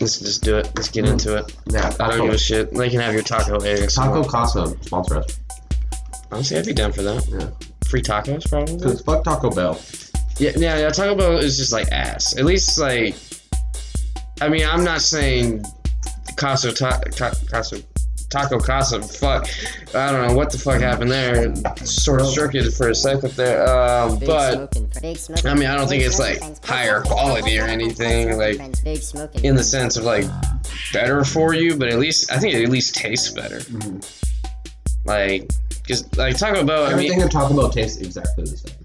Let's just do it. Let's get into it. Yeah, I don't give a shit. They can have your taco eggs. Taco Casa sponsor us. Honestly, I'd be down for that. Yeah. Free tacos, probably. Cause fuck Taco Bell. Yeah, yeah, yeah. Taco Bell is just like ass. At least like, I mean, I'm not saying Casa ta- Casa Taco Casa. Fuck, I don't know what the fuck happened there. Sort of circuited for a second there. Um, but I mean, I don't think it's like higher quality or anything. Like in the sense of like better for you, but at least I think it at least tastes better. Like, cause like Taco Bell. I mean, Everything in Taco Bell tastes exactly the same.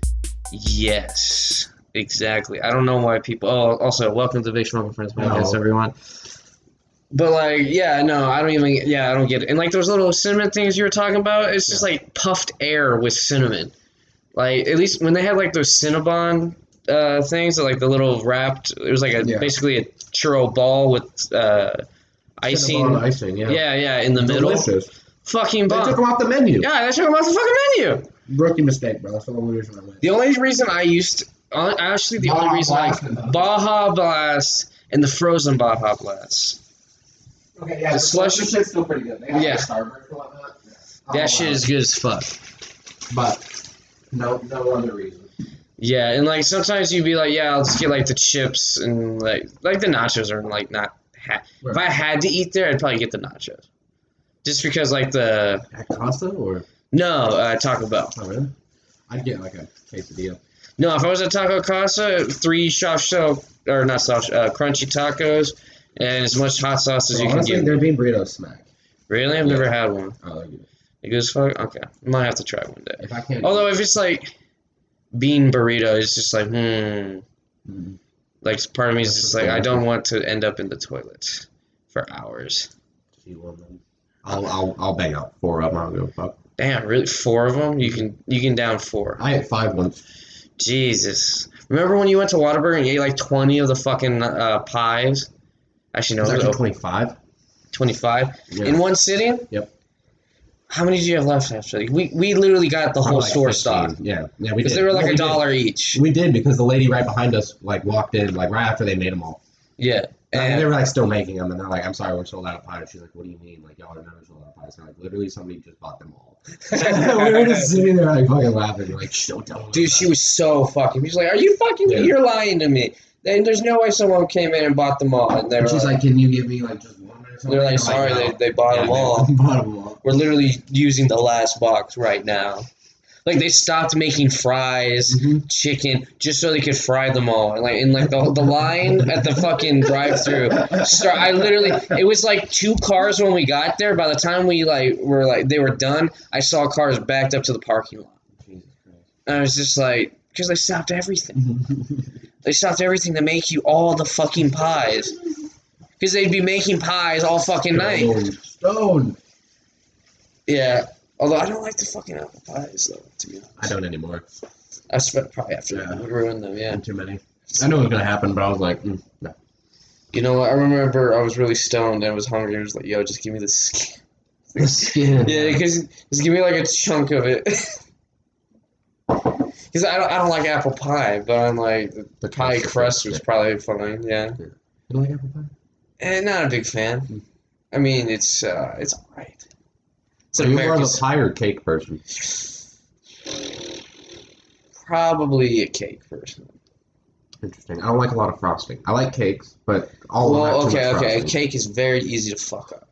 Yes, exactly. I don't know why people. Oh, also, welcome to Big Smoking Friends podcast, No. everyone. But like, yeah, no, I don't even. Yeah, I don't get it. And like those little cinnamon things you were talking about, it's just like puffed air with cinnamon. Like at least when they had like those Cinnabon uh, things, like the little wrapped. It was like a Yeah. basically a churro ball with uh, icing. Cinnabon icing, yeah. Yeah, yeah, in the middle. Delicious. Fucking They took them off the menu. Yeah, they took them off the fucking menu. Rookie mistake, bro. That's the only reason I went. The only reason I used, actually, the only reason I Blast and the- Baja Blast and the frozen Baja Blast. Okay, yeah, The slushy- shit's still pretty good. They got, Yeah. like, Starburst and whatnot. That shit is good as fuck. But no, no other reason. Yeah, and like sometimes you'd be like, yeah, I'll just get like the chips and like like the nachos are like not. Ha- If I had to eat there, I'd probably get the nachos, just because like the At Casa or? no uh, Taco Bell. Oh, really? I'd get like a quesadilla. No, if I was at Taco Casa, three soft shell or not soft uh, crunchy tacos and as much hot sauce as So you can honestly, get. their bean burritos smack. Really, I've Yeah. never had one. Oh, they're good. It goes fuck. Okay, I might have to try one day. If I can't. Although if it's like bean burrito, it's just like hmm. Mhm. Like part of me is just like I don't want to end up in the toilet for hours. Just eat them. I'll, I'll, I'll bang out four of them. I don't give a fuck. Damn, really? Four of them? You can you can down four. I ate five once. Jesus. Remember when you went to Whataburger and you ate like twenty of the fucking uh, pies? Actually, no, It's actually 25. twenty-five Yeah. in one sitting. Yep. How many do you have left after? We we literally got the whole like store 15. stocked Yeah, yeah, we because did. they were like No, a we did. dollar each. We did because the lady right behind us like walked in like right after they made them all. Yeah. And they were like still making them, and they're like, "I'm sorry, we're sold out of pies." She's like, "What do you mean? Like y'all are never sold out of pies?" And like literally somebody just bought them all. we were just sitting there like fucking laughing, like, "Shh, don't tell. Dude, she was so fucking. She's like, "Are you fucking? Yeah. You're lying to me." Then there's no way someone came in and bought them all. And they were And she's like, like, "Can you give me like just one or something?" "They're like, sorry, they, they bought Yeah, them they all. bought them all. We're literally using the last box right now." Like they stopped making fries, Mhm. chicken, just so they could fry them all. And like in like the the line at the fucking drive-through. Start. I literally. It was like two cars when we got there. By the time we like were like they were done, I saw cars backed up to the parking lot. Jesus Christ. And I was just like, because they stopped everything. They stopped everything to make you all the fucking pies. Because they'd be making pies all fucking night. Stone. Yeah. Although I don't like the fucking apple pies, though, to be honest. I don't anymore. I spent probably after Yeah. we ruined them, yeah. Too many. I knew it was gonna happen, but I was like, mm, no. You know what? I remember I was really stoned and I was hungry. And I was like, yo, just give me the skin. The skin. Yeah, because just give me like a chunk of it. Because I don't, I don't like apple pie, but I'm like, the The pie crust is crust good. was probably fine, yeah. You don't like apple pie? And not a big fan. I mean, it's uh, it's alright. It's So you're more of a pie or cake person. probably a cake person. Interesting. I don't like a lot of frosting. I like cakes, but all of Well, too okay, okay. A cake is very easy to fuck up.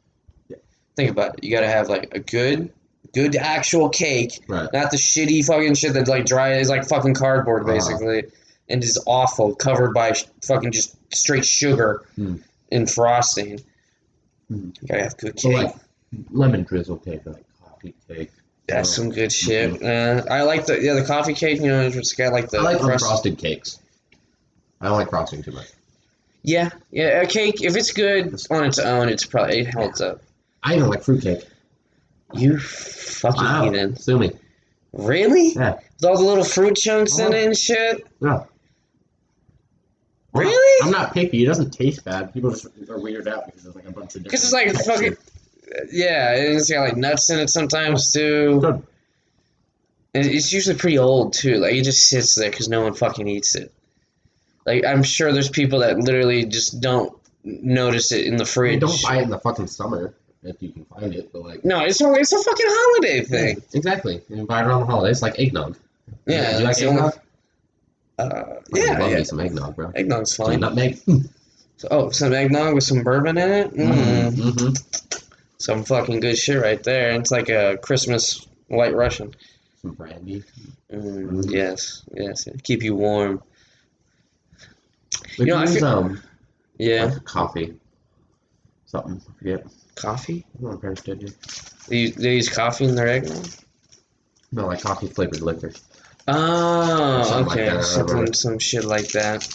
Yeah. Think about it. You gotta have like a good, good actual cake, Right. not the shitty fucking shit that's like dry. It's like fucking cardboard Uh-huh. basically, and is awful, covered by sh- fucking just straight sugar Hmm. and frosting. You gotta have good cake. like lemon drizzle cake, like coffee cake. That's Oh. some good shit. Uh, I like the yeah the coffee cake. You know, it's got like the I like crust. unfrosted cakes. I don't like frosting too much. Yeah, yeah. A cake, if it's good on its own, it's probably it holds up. I even like fruit cake. You fucking Wow. heathen. Sue me. Really? Yeah. With all the little fruit chunks in Oh. it and shit? No. Really? I'm not picky. It doesn't taste bad. People just are weirded out because there's like a bunch of different. Because it's like fucking. Yeah, it's got like nuts in it sometimes too. Good. It's usually pretty old too. Like it just sits there because no one fucking eats it. Like I'm sure there's people that literally just don't notice it in the fridge. mean, don't buy it in the fucking summer if you can find it, but like. no, it's a, it's a fucking holiday thing. Exactly. You buy it around the holidays, like eggnog. Yeah, Do you like it's the only- eggnog? Uh, I yeah, love yeah. me some eggnog, bro. Eggnog's fine. nutmeg. So- oh, some eggnog with some bourbon in it. Mm. Mm-hmm. Some fucking good shit right there. It's like a Christmas White Russian. Some brandy. Mm, Mhm. Yes, yes. Keep you warm. We You know, I feel- um, Yeah. like coffee. Something. I forget. Coffee? What my parents did. yeah. They, use- they use coffee in their eggnog? No, like coffee flavored liquor. Oh, Something like okay. Something, some shit like that.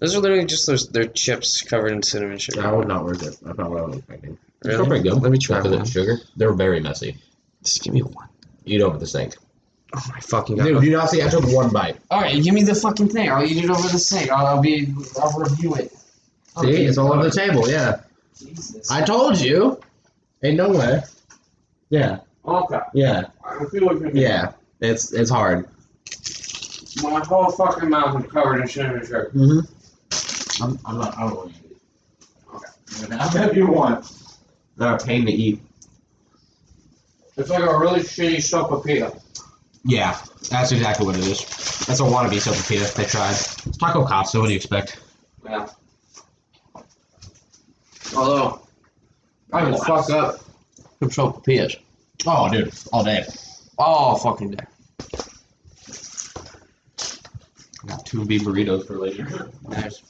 Those are literally just those. They're chips covered in cinnamon sugar. That would not work it. That's not what I was expecting. Really? They're pretty good. Let me try Because one. it's sugar. They're very messy. Just give me one. Eat over the sink. Oh my fucking god. Dude, do you not see? I took one bite. All right, give me the fucking thing. I'll eat it over the sink. I'll, I'll be. I'll review it. See, it's all over the table. Yeah, Jesus. I told you. Ain't no way. Yeah, okay. yeah, I feel like yeah. It's it's hard. My whole fucking mouth is covered in cinnamon sugar. Mm-hmm. I'm, I'm not. I don't want to eat it. Okay. I bet you want. They're a pain to eat. It's like a really shitty sopapilla. Yeah, that's exactly what it is. That's a wannabe sopapilla. They tried. It's Taco Casa. What do you expect? Yeah. Although, I can fuck up some sopapillas Oh, dude, all day. all fucking day. Got two beef burritos for later. Nice.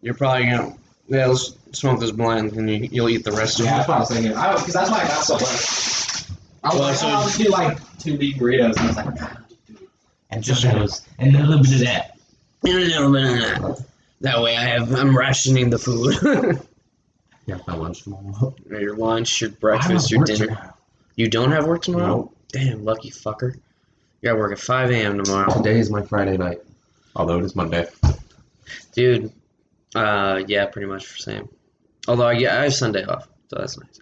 You're probably gonna yeah, let's smoke this blend and you, you'll eat the rest of Yeah, it. that's what I was thinking. Because that's why I got so much. I was Well, like, so- oh, I'll just do like two beef burritos. And I was like, "Nah." and just those, and a little bit of that. And a little bit of that. That way I have I'm rationing the food. Yeah, my lunch tomorrow. your lunch, your breakfast, your dinner. tomorrow. You don't have work tomorrow? Nope. Damn, lucky fucker. You gotta work at 5 a.m. tomorrow. Today is my Friday night. Although it is Monday. Dude, uh, yeah, pretty much the same. Although, yeah, I have Sunday off, so that's nice.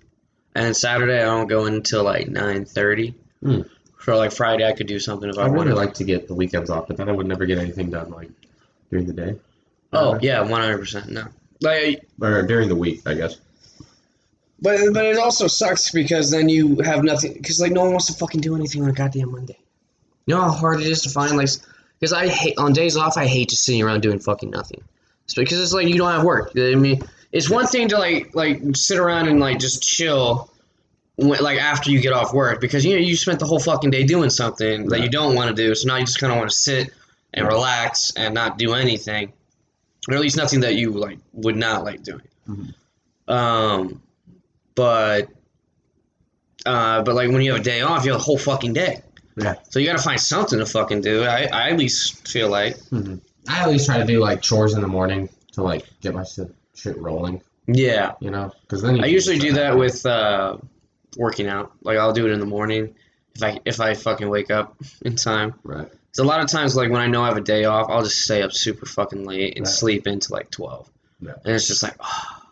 And Saturday, I don't go until like 9.30. Hmm. So, like, Friday, I could do something if I, I really like to get the weekends off, but then I would never get anything done like during the day. Oh, yeah, 100%. No. Like, Or during the week, I guess. but, but it also sucks because then you have nothing. Because, like, no one wants to fucking do anything on a goddamn Monday. You know how hard it is to find, like, because I hate, on days off, I hate just sitting around doing fucking nothing. It's because it's like you don't have work. I mean, it's one thing to, like, like sit around and, like, just chill. When, like after you get off work, because you know you spent the whole fucking day doing something that you don't want to do, so now you just kind of want to sit and relax and not do anything, or at least nothing that you like would not like doing. Mhm. Um, but uh, but like when you have a day off, you have a whole fucking day. Yeah. So you gotta find something to fucking do. I, I at least feel like. I always try to do like chores in the morning to like get my shit, shit rolling, Yeah. you know? Because then I usually do that up. with uh, working out. Like I'll do it in the morning if I if I fucking wake up in time. Right. So a lot of times, like when I know I have a day off, I'll just stay up super fucking late and Right. sleep into like twelve, Yeah. and it's just like, oh,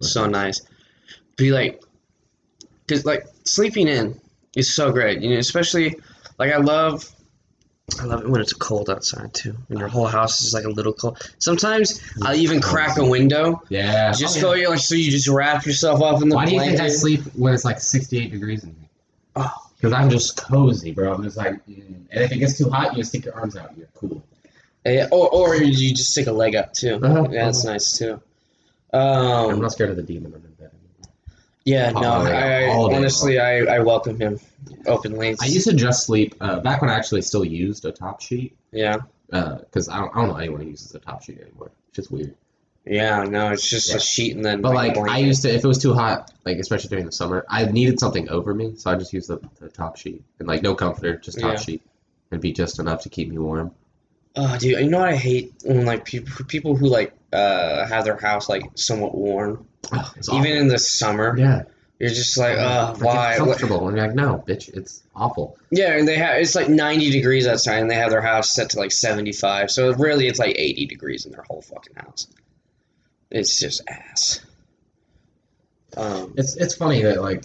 so nice. Be like, cause like sleeping in is so great. You know, especially like I love, I love it when it's cold outside too. and your whole house is like a little cold. Sometimes I'll even crack a window Yeah. just Oh, go yeah. like so you just wrap yourself up in the Why do you think I sleep when it's like 68 degrees in here? Oh. Because I'm just cozy, bro. I'm just like, mm. and if it gets too hot, you just stick your arms out. You're cool. Yeah, or, or you just stick a leg up too. Uh-huh, Yeah, that's uh-huh. nice too. I'm Um, not scared of the demon under the bed. yeah, no, I, I honestly I, I welcome him openly. I used to just sleep uh, back when I actually still used a top sheet. yeah, Because I, don't, I don't know anyone who uses a top sheet anymore. It's just weird. Yeah, no, it's just Yeah. a sheet and then. But a like I used to, if it was too hot, like especially during the summer, I needed something over me, so I just used the, the top sheet and like no comforter, just top Yeah. sheet. It'd be just enough to keep me warm. Oh, dude, you know what I hate when like people people who like uh have their house like somewhat warm, Oh, even awful. in the summer. yeah, You're just like, uh, why? It's comfortable, and you're like, no, bitch, it's awful. Yeah, and they have it's like 90 degrees outside, and they have their house set to like 75. So really, it's like 80 degrees in their whole fucking house. It's just ass. Um, It's it's funny that like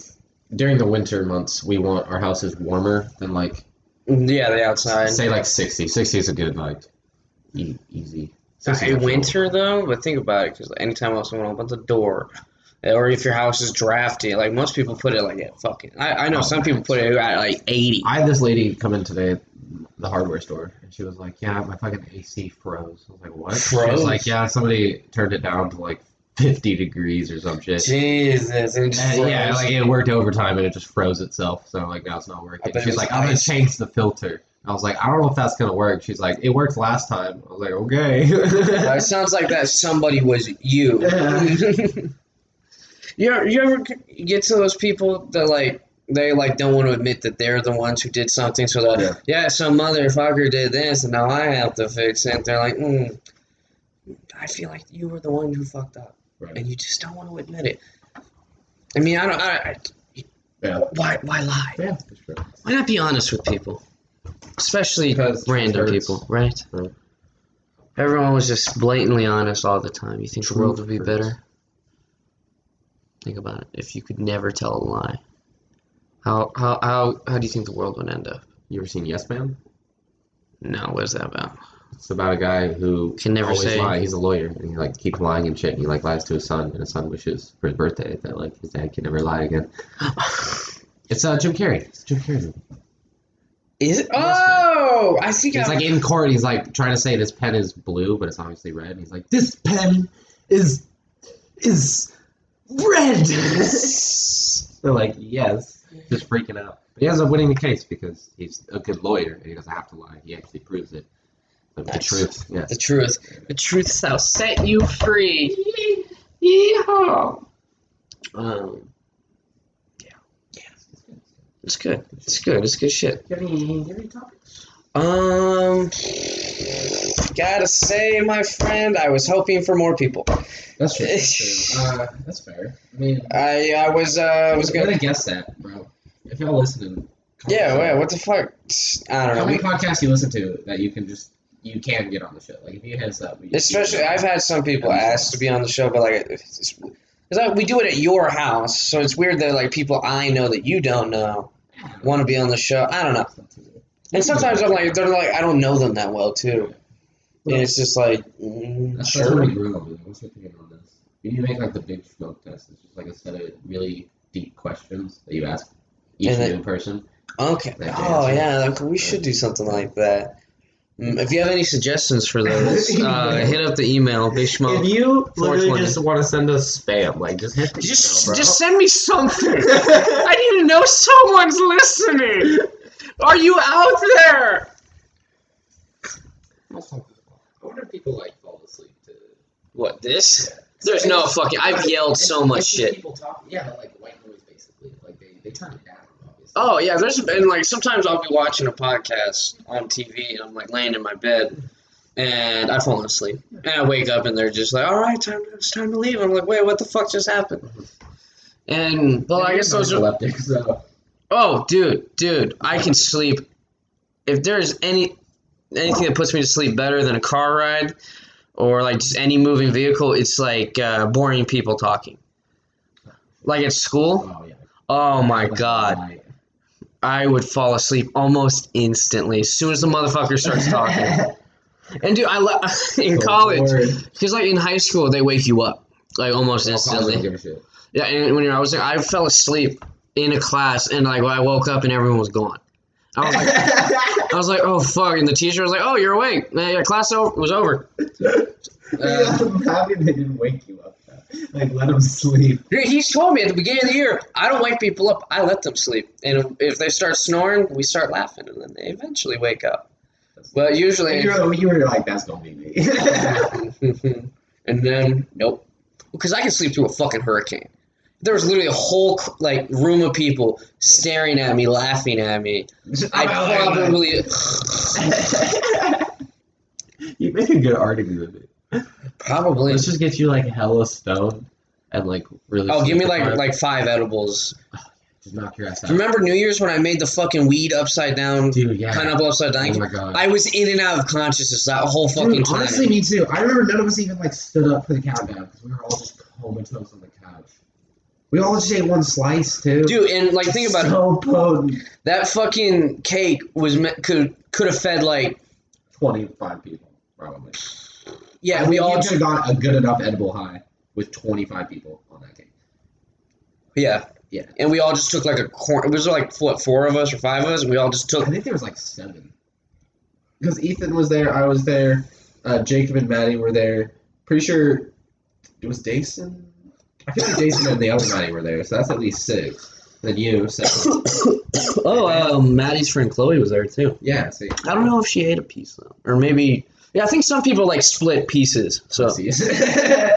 during the winter months, we want our houses warmer than like yeah, the outside. say like 60. 60 is a good like e- easy Say winter though, but think about it, because anytime else someone opens the door, or if your house is drafty, like most people put it like at fucking. I, I know some people put it at like eighty. I had this lady come in today at the hardware store, and she was like, "Yeah, my fucking AC froze." I was like, "What?" She was like, "Yeah, somebody turned it down to like 50 degrees or some shit." Jesus, and it just And yeah, like it worked overtime and it just froze itself. So like now it's not working. She's like, I'm gonna change the filter. I was like, I don't know if that's gonna work. She's like, it worked last time. I was like, okay. Uh, it sounds like that somebody was you. you, ever, you ever get to those people that like they like don't want to admit that they're the ones who did something, so that Yeah. yeah, some motherfucker did this, and now I have to fix it. They're like, mm, I feel like you were the one who fucked up, Right. and you just don't want to admit it. I mean, I don't. I, I, Yeah. why? Why lie? Yeah, true. Why not be honest with people, especially Because random people, right? Right. Everyone was just blatantly honest all the time. You think the world would be hurts. better? Think about it. If you could never tell a lie, how how how how do you think the world would end up? You ever seen Yes Man? No, what is that about? It's about a guy who Can never say. lie. He's a lawyer and he like keeps lying and shit. And he like lies to his son, and his son wishes for his birthday that like his dad can never lie again. It's uh, Jim Carrey. It's Jim Carrey. movie. Is it? Oh, I see. He's like in court. He's like trying to say this pen is blue, but it's obviously red. And he's like, this pen is is red. They're like, yes, just freaking out. But he ends up winning the case because he's a good lawyer and he doesn't have to lie. He actually proves it. But the Nice. truth, yeah. the truth. The truth shall set you free. Yeehaw. Um, Yeah. Yeah. it's good. It's good. It's good shit. Do you have any, you have any topics? Um, gotta say, my friend, I was hoping for more people. That's true. That's, true. Uh, that's fair. I mean, I I was uh I was gonna gonna. guess that, bro. If y'all listening, Yeah, wait, what the fuck? I don't How know. many We, podcasts you listen to that you can just you can get on the show? Like if you us up, especially, I've had some people ask to be on the show, but like, it's, because we do it at your house, so it's weird that like people I know that you don't know want to be on the show. I don't know. And sometimes I'm like, they're like, I don't know them that well too, and it's just like, mm, That's that's sure. we grew up. man. What's your opinion on this? You need to make like the big smoke test. It's just like a set of really deep questions that you ask each And then- new person. Okay. Oh yeah, like, we should do something like that. Mm, If you have any suggestions for those, uh, hit up the email Big If you literally just want to send us spam, like just hit the Just, just send me something. I need to know someone's listening. Are you out there? I wonder if people like fall asleep to. What this? There's no fucking. I've yelled so much shit. Talk, yeah, like white noise basically. Like they, they turn it down. Obviously. Oh yeah, there's been like sometimes I'll be watching a podcast on TV and I'm like laying in my bed and I've fallen asleep and I wake up and they're just like, all right, time it's time to leave. I'm like, wait, what the fuck just happened? Mm-hmm. And well, I guess those are. So Oh, dude, dude, I can sleep. If there's any anything that puts me to sleep better than a car ride or like just any moving vehicle, it's like uh, boring people talking. Like at school, oh yeah. oh my god. I would fall asleep almost instantly as soon as the motherfucker starts talking. and dude, I in So college because like in high school they wake you up like almost Well, instantly. give a shit. Yeah, and when I was there, I fell asleep in a class and like I woke up and everyone was gone. I was like, I was like, oh fuck, and the teacher was like, oh you're awake. Yeah, yeah, class over, was over. Um, I'm happy they didn't wake you up. Like let them sleep. He's told me at the beginning of the year, I don't wake people up. I let them sleep, and if they start snoring, we start laughing, and then they eventually wake up. But usually. you were, you were like, that's gonna be me. and then nope, because I can sleep through a fucking hurricane. There was literally a whole like room of people staring at me, laughing at me. I probably you made a good argument of it. probably. Let's just get you like hella stoned and like really. Oh, give me like like five edibles. just knock your ass out. Remember New Year's when I made the fucking weed upside down, dude? Yeah. pineapple upside down? Oh my god. I was in and out of consciousness that whole fucking Dude, time. honestly, me too. I remember none of us even like stood up for the countdown because we were all just comatose on the couch. We all just ate one slice too. Dude, and like think about it, so potent. that fucking cake was could could have fed like Twenty-five people probably. Yeah, I we all just could have got a good enough edible high with 25 people on that cake. yeah Yeah. and we all just took like a corn. It was like what four of us or five of us, and we all just took. I think there was like seven. Because Ethan was there, I was there, uh, Jacob and Maddie were there. Pretty sure it was Jason. I think Jason and the other Maddie were there, so that's at least six. Then you, seven. Oh, um, Maddie's friend Chloe was there too. yeah, see. I don't know if she ate a piece though, or maybe. Yeah, I think some people like split pieces. So.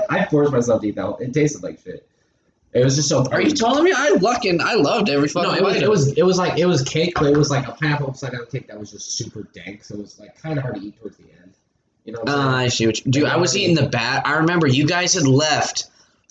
I forced myself to eat that. It tasted like shit. It was just so. are you telling me I fucking I loved every fucking No, it was, it was it was like it was cake, but it was like a pineapple upside down cake that was just super dank, so it was like kind of hard to eat towards the end. You know what Uh, I see what you, dude. I was eating the bat. I remember you guys had left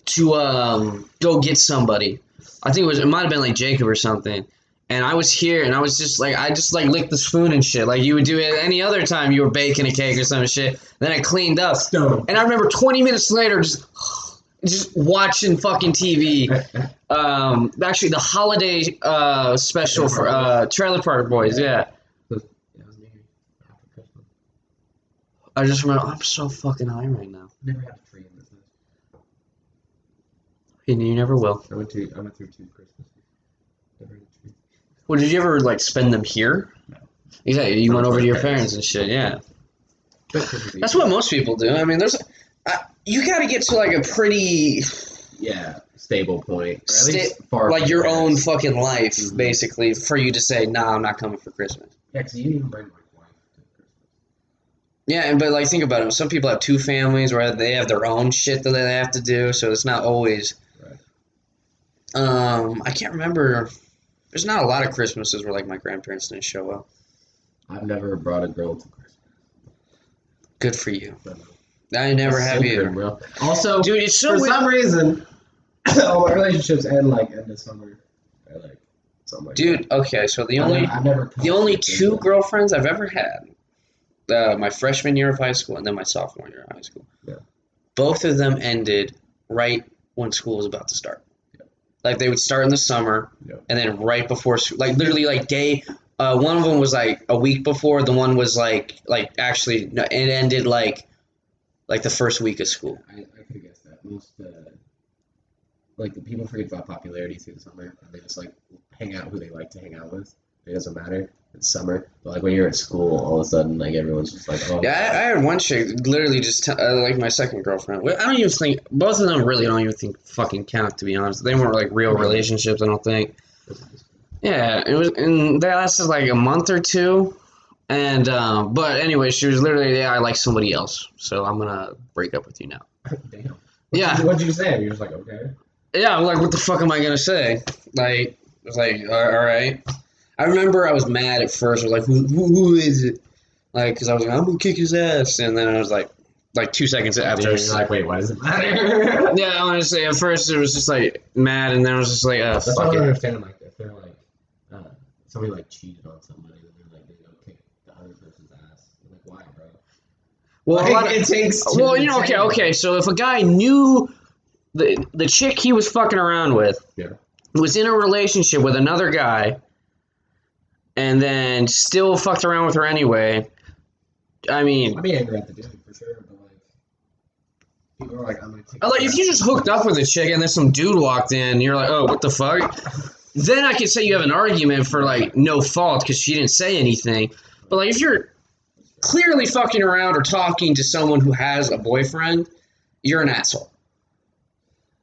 to um go get somebody. I think it was it might have been like Jacob or something. And I was here, and I was just like, I just like licked the spoon and shit, like you would do it any other time you were baking a cake or some shit. Then I cleaned up, saying? and I remember 20 minutes later, just just watching fucking TV. Um, actually, the holiday uh special for uh Trailer Park Boys. Yeah, Yeah, was New Year's after Christmas. I just remember I'm so fucking high right now, Never had a tree in this house. And you never will. I went to I went through two Christmases. Never had a tree. Well, did you ever like spend them here? No. Exactly. You went over to your parents. parents and shit. Yeah. But Christmas Eve- That's what most people do. I mean, there's, uh, you got to get to like a pretty, Yeah, stable point. Sta- least far like your parents. own fucking life, Mhm. basically, for you to say, "Nah, I'm not coming for Christmas." Yeah, because you didn't even bring my wife to Christmas. Yeah, and but like think about it. Some people have two families where they have their own shit that they have to do, so it's not always. Um, I can't remember. There's not a lot of Christmases where like my grandparents didn't show up. I've never brought a girl to Christmas. Good for you. I never have so either. bro. Also, Dude, it's so for weird. some reason, all my relationships end like end of summer. I like like Dude, okay, so the only I've never The only two girlfriends I've ever had, uh, my freshman year of high school and then my sophomore year of high school. Yeah. Both of them ended right when school was about to start. Like they would start in the summer, Yeah. and then right before, like literally like day. Uh, one of them was like a week before. The one was like like actually no, it ended like like the first week of school. I, I could have guessed that. Most uh, like the people forget about popularity through the summer, and they just like hang out who they like to hang out with. It doesn't matter. It's summer, but like when you're at school, all of a sudden, like everyone's just like, oh, Yeah, I, I had one chick literally just t- uh, like my second girlfriend. I don't even think both of them really don't even think fucking count to be honest. They weren't like real relationships. I don't think. Yeah, it was, and that lasted like a month or two, and um, but anyway, she was literally yeah, I like somebody else, so I'm gonna break up with you now. damn. Yeah, What'd you say? You're just like, okay. yeah. I'm like, what the fuck am I gonna say? Like, it was like, all right. I remember I was mad at first. I was like, who, who, who is it? Like, because I was like, I'm gonna kick his ass, and then I was like, like two seconds after. You're like, wait, why does it matter? Yeah, honestly, at first it was just like mad, and then I was just like, uh, That's why I fuck don't it. understand. Like, if they're like, uh, somebody like cheated on somebody, then they're like, they go kick the other person's ass. Like, why, bro? Well, Like, of- it takes. two well, you know, okay, okay. So if a guy knew the the chick he was fucking around with Yeah. was in a relationship with another guy, and then still fucked around with her anyway, I mean, I'd be angry at the dude for sure, but like, people are like, I'm gonna kick. Oh, like if you just hooked up with a chick and then some dude walked in, you're like, oh, what the fuck? Then I could say you have an argument for like no fault because she didn't say anything. But like if you're clearly fucking around or talking to someone who has a boyfriend, you're an asshole.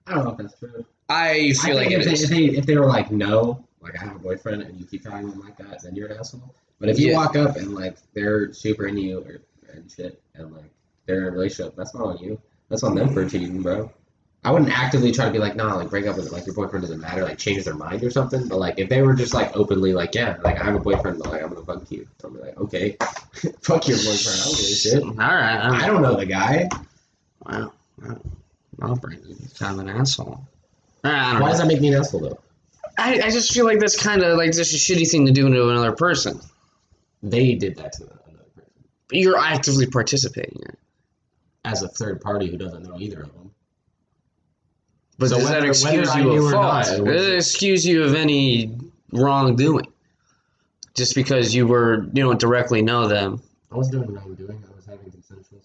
I don't know if that's true. I feel I like think it if, is. if they if they were like, no, like I have a boyfriend, and you keep talking to them like that, then you're an asshole. But if you Yeah. walk up and like they're super into you or and shit, and like they're in a relationship, that's not on you. That's on them for cheating, bro. I wouldn't actively try to be like, nah, like break up with like your boyfriend doesn't matter, like change their mind or something. But like if they were just like openly like, yeah, like I have a boyfriend, but like I'm gonna fuck you, I'll be like, okay, fuck your boyfriend, I don't give a shit. All right. I'm, I don't know the guy. Wow. wow. Well, Brandon's kind of an asshole. I don't Why know. does that make me an asshole though? I, I just feel like that's kind of like just a shitty thing to do to another person. They did that to another person But you're actively participating in it. as a third party who doesn't know either of them. But So does that excuse you of fault? not, Does it excuse you of any wrongdoing? Just because you were, you don't directly know them. I wasn't doing wrongdoing. I was having consensual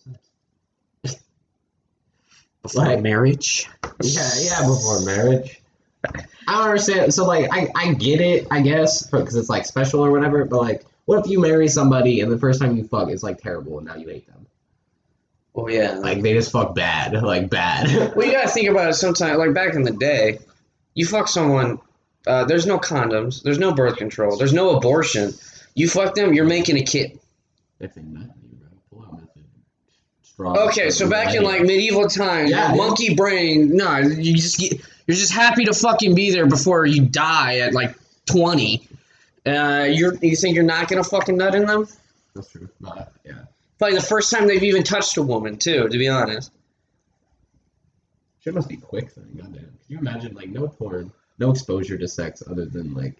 sex. before Like- marriage. Yeah, yeah, before marriage. I don't understand. So, like, I, I get it, I guess, because it's like special or whatever. But like, what if you marry somebody and the first time you fuck is like terrible and now you hate them? Oh yeah, Like they just fuck bad, like bad. Well, you gotta think about it sometimes. Like back in the day, you fuck someone. Uh, there's no condoms. There's no birth control. There's no abortion. You fuck them, you're making a kid. if they nut you, bro, pull out method. Okay, so back in like medieval times, Yeah, monkey brain. No, you just get, you're just happy to fucking be there before you die at like 20. Uh, you're you think you're not gonna fucking nut in them? that's true. But, yeah. Probably the first time they've even touched a woman too. To be honest. Shit must be quick then. Goddamn. Can you imagine like no porn, no exposure to sex other than like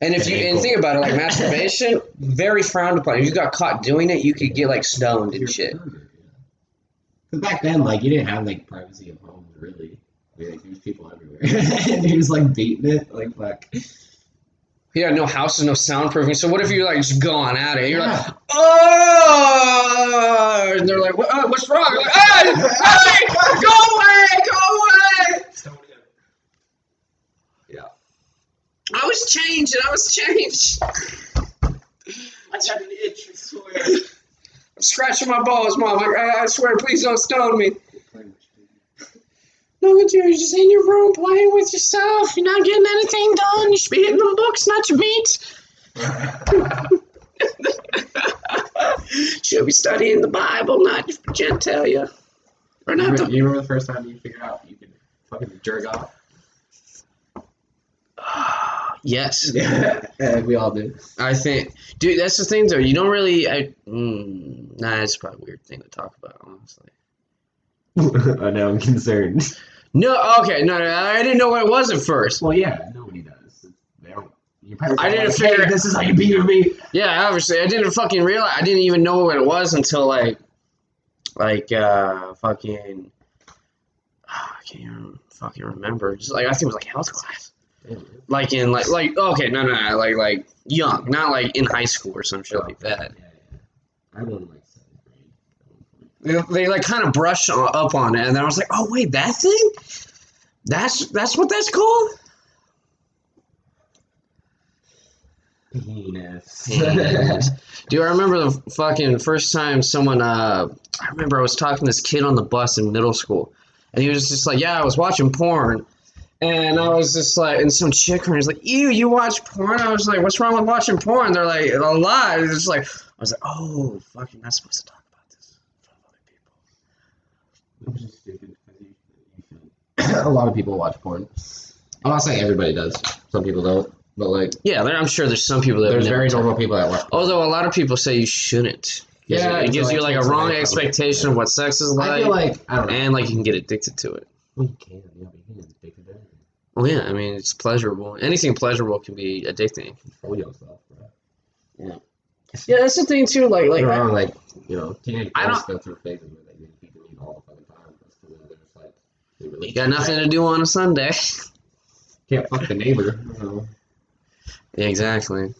And if An you and think about it, like masturbation, very frowned upon. If you got caught doing it, you could get like stoned and shit. Because back then, like, you didn't have like privacy of homes, really. I like, there's people everywhere, and he was like beating it, like, fuck. Yeah, no houses, no soundproofing. So what if you're like just going at it? You're like, oh, and they're like, what, uh, what's wrong? You're like, hey, hey, go away, go away. Yeah. I was changed. I was changed. I had an itch, I swear. I'm scratching my balls, mom. I, I, I swear, please don't stone me. Look at you. You're just in your room playing with yourself. You're not getting anything done. You should be hitting them books, not your meat. Should be studying the Bible, not your genitalia. Or You not remember, the. you remember the first time you figured out you could fucking jerk off? Yes. Yeah, yeah we all do. I think, dude, that's the thing though. You don't really. I, mm, nah, it's probably a weird thing to talk about, honestly. oh, now I'm concerned. No, okay, no, no, I didn't know what it was at first. Well, yeah, nobody does. They don't. Your parents I are didn't like, figure- "Hey, this is how you beat me. Yeah, obviously, I didn't fucking realize. I didn't even know what it was until like, like, uh, fucking. I can't even fucking remember. Just like I think it was like health class. Like in like like okay no no no like like young not like in high school or some shit like that. Yeah, yeah. I don't like. They, they like kind of brushed on- up on it, and then I was like, oh wait, that thing. That's that's what that's called. Penis. Dude, I remember the fucking first time someone. Uh, I remember I was talking to this kid on the bus in middle school, and he was just like, "Yeah, I was watching porn," and I was just like, and some chick was like, "Ew, you watch porn?" I was like, "What's wrong with watching porn?" They're like, "A lot." It's just like I was like, "Oh, fucking, not supposed to talk about this in front of other people." Which is stupid because you, you should. a lot of people watch porn. I'm not saying everybody does. Some people don't. But like, Yeah, there, I'm sure there's some people that there's very talk- normal people that watch. porn. Although a lot of people say you shouldn't. Yeah, it it's gives like you like a wrong away from expectation of what sex is I like, feel like I don't know. and like you can get addicted to it. Well, you can. Yeah, but you can addicted to anything. Well, yeah, I mean it's pleasurable. Anything pleasurable can be addicting. Control yourself, bro. Yeah, that's the thing too. Like, like You're I- wrong. Like you know, teenage I go through phases where they need people eat all the fucking time. That's because they're just like they really you got nothing to do on a Sunday. can't fuck the neighbor. You yeah, exactly.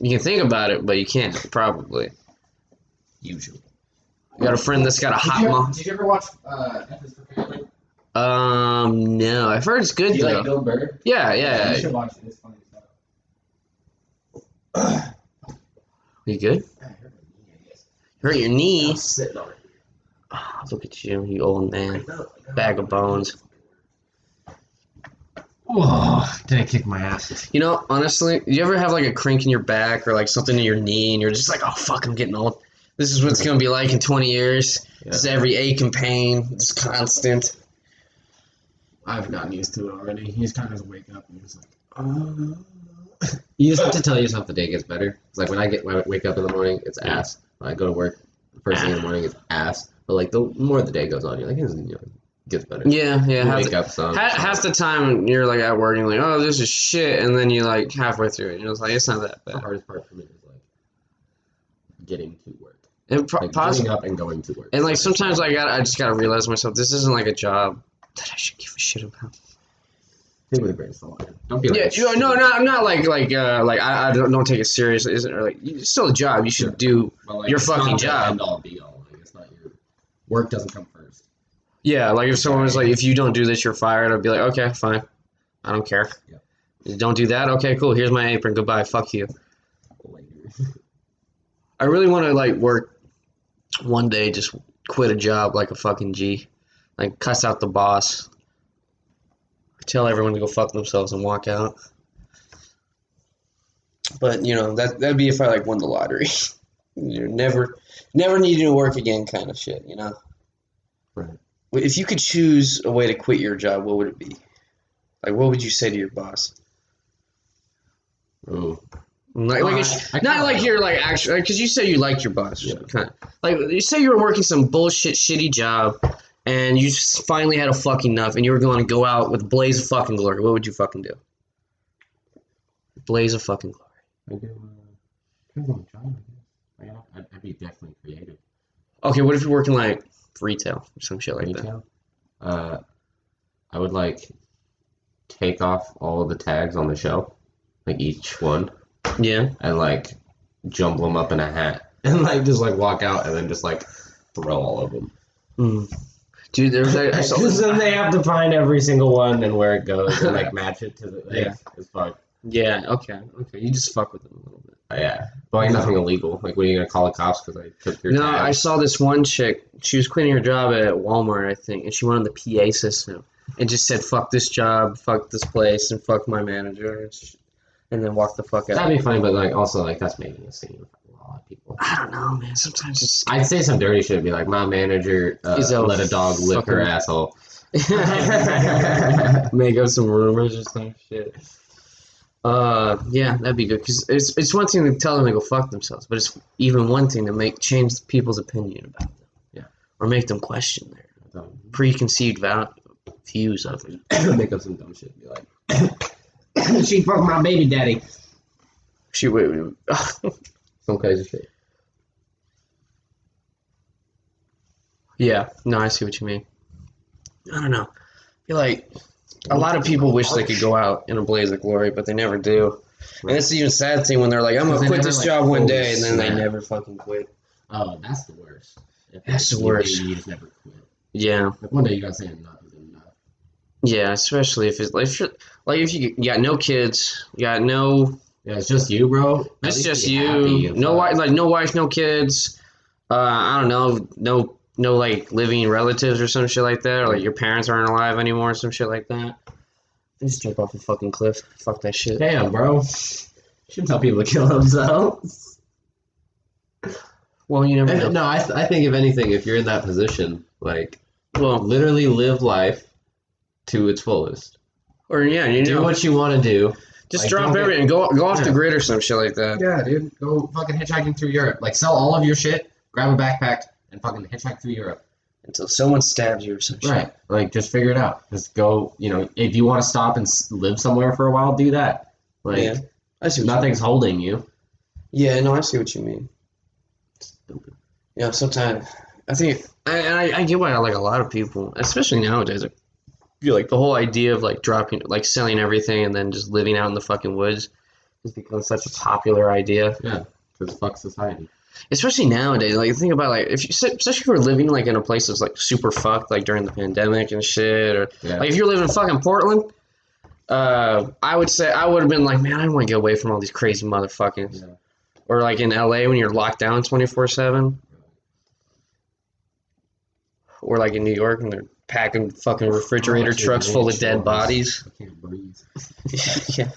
You can think about it, but you can't probably. Usually. You got a friend that's got a hot mom. Did you ever watch uh, F is for Family? Um, no, I've heard it's good Do you though. like Bill Burr? yeah, You yeah. should watch it. It's funny stuff. You good? I hurt my knee, I guess. Hurt your knee? I'm sitting on it. Oh, look at you, you old man. I know, I know. Bag of bones. Oh, did I kick my ass? You know, honestly, you ever have like a crink in your back or like something in your knee, and you're just like, oh fuck, I'm getting old. This is what it's gonna be like in 20 years. Just every ache and pain, just constant. I've gotten used to it already. You just kind of wake up and you're just like, oh. You just have to tell yourself the day gets better. It's like when I get when I wake up in the morning, it's ass. When I go to work, the first thing in the ah. morning, it's ass. But like the more the day goes on, you're like, it's, you know, it gets better. Yeah, yeah. You Half the, some. ha- half the time you're like at work and you're like, oh, this is shit, and then you like halfway through it, you're just like, it's not that the bad. hardest part for me is like getting to work. And pro- Like pos- getting up and going to work. and like sometimes I got, I just gotta realize myself, this isn't like a job that I should give a shit about. Think with a grain of salt. Don't be like. Yeah, you know, no, no, I'm not like like uh like I, I don't, don't take it seriously. Isn't or like it's still a job. You should Yeah. do. Like, your fucking job. End all be all. Like it's not your work doesn't come first. Yeah, like if someone was like, if you don't do this, you're fired. I'd be like, okay, fine. I don't care. You don't do that. Okay, cool. Here's my apron. Goodbye. Fuck you. Later. I really want to like work one day, just quit a job like a fucking G, like cuss out the boss, tell everyone to go fuck themselves and walk out. But you know that that'd be if I like won the lottery. You're never, never needing to work again, kind of shit. You know. Right. If you could choose a way to quit your job, what would it be? Like, what would you say to your boss? Ooh. Like, like not like you're like actually because you say you like your boss. Yeah. Kind of, like you say you were working some bullshit shitty job, and you just finally had a fucking enough, and you were going to go out with blaze of fucking glory. What would you fucking do? Blaze of fucking glory. I do. Uh, depends on the job, I Like, I'd be definitely creative. Okay, what if you're working like retail or some shit like that? Retail. Uh, I would like take off all of the tags on the shelf, like each one, Yeah. and like jumble them up in a hat, and like just like walk out, and then just like throw all of them. Mm. Dude, there's I, I saw, Because then they have to find every single one and where it goes and like match it to the. Like, Yeah. It's fuck. Yeah. Okay. Okay. You just fuck with them a little bit. Uh, yeah, but like nothing illegal. Like, what are you gonna call the cops because I took your? No, I saw this one chick. She was quitting her job at Walmart, I think, and she went on the PA system and just said, "Fuck this job, fuck this place, and fuck my manager," and, sh- and then walked the fuck out. That'd be funny, but like also like that's making a scene with a lot of people. I don't know, man. Sometimes it's I'd say some dirty shit. Be like, my manager uh, a let a dog lick her asshole. make up some rumors or some shit. Uh, yeah, that'd be good because it's it's one thing to tell them to go fuck themselves, but it's even one thing to make change people's opinion about them. Yeah. or make them question their preconceived val- views of it. make up some dumb shit. Be like, she fucked my baby daddy. She wait, wait, wait. Some crazy shit. Yeah, no, I see what you mean. I don't know. I feel like a lot of people wish they could go out in a blaze of glory, but they never do. And it's even sad thing when they're like, "I'm gonna quit this like, job one day," and then they never fucking quit. Oh, that's the worst. If That's the worst. You just never quit. Yeah, Like one day you gotta say enough is enough. yeah, especially if it's like, if like if you, you got no kids, you got no, Yeah, it's just you, bro. It's just you, no wife, like no wife, no kids. Uh, I don't know, no, no like living relatives or some shit like that, or like your parents aren't alive anymore, or some shit like that. Just jump off a fucking cliff. Fuck that shit. Damn, bro. Shouldn't tell people to kill themselves. Well, you never And, know. no, I, th- I think if anything, if you're in that position, like Well, literally live life to its fullest. or yeah, you Do know, what you want to do. just like, drop get- everything, go go off the grid or some shit like that. Yeah, dude. Go fucking hitchhiking through Europe. Like sell all of your shit, grab a backpack, and fucking hitchhike through Europe. Until someone stabs you or some shit. Right. Like just figure it out. Just go. You know, if you want to stop and live somewhere for a while, do that. Like Yeah. I see. What nothing's holding you. You. Yeah, no, I see what you mean. Yeah, sometimes I think, I, I, I get why like a lot of people, especially nowadays, I feel like the whole idea of like dropping, like selling everything and then just living out in the fucking woods has become such a popular idea. Yeah, because fuck society. Especially nowadays like think about like if you especially if you're living like in a place that's like super fucked like during the pandemic and shit or Yeah. like if you're living in fucking portland uh i would say i would have been like man i want to get away from all these crazy motherfuckers Yeah. or like in la when you're locked down 24-7 or like in new york and they're packing fucking refrigerator Oh, trucks full of dead bodies I can't breathe. yeah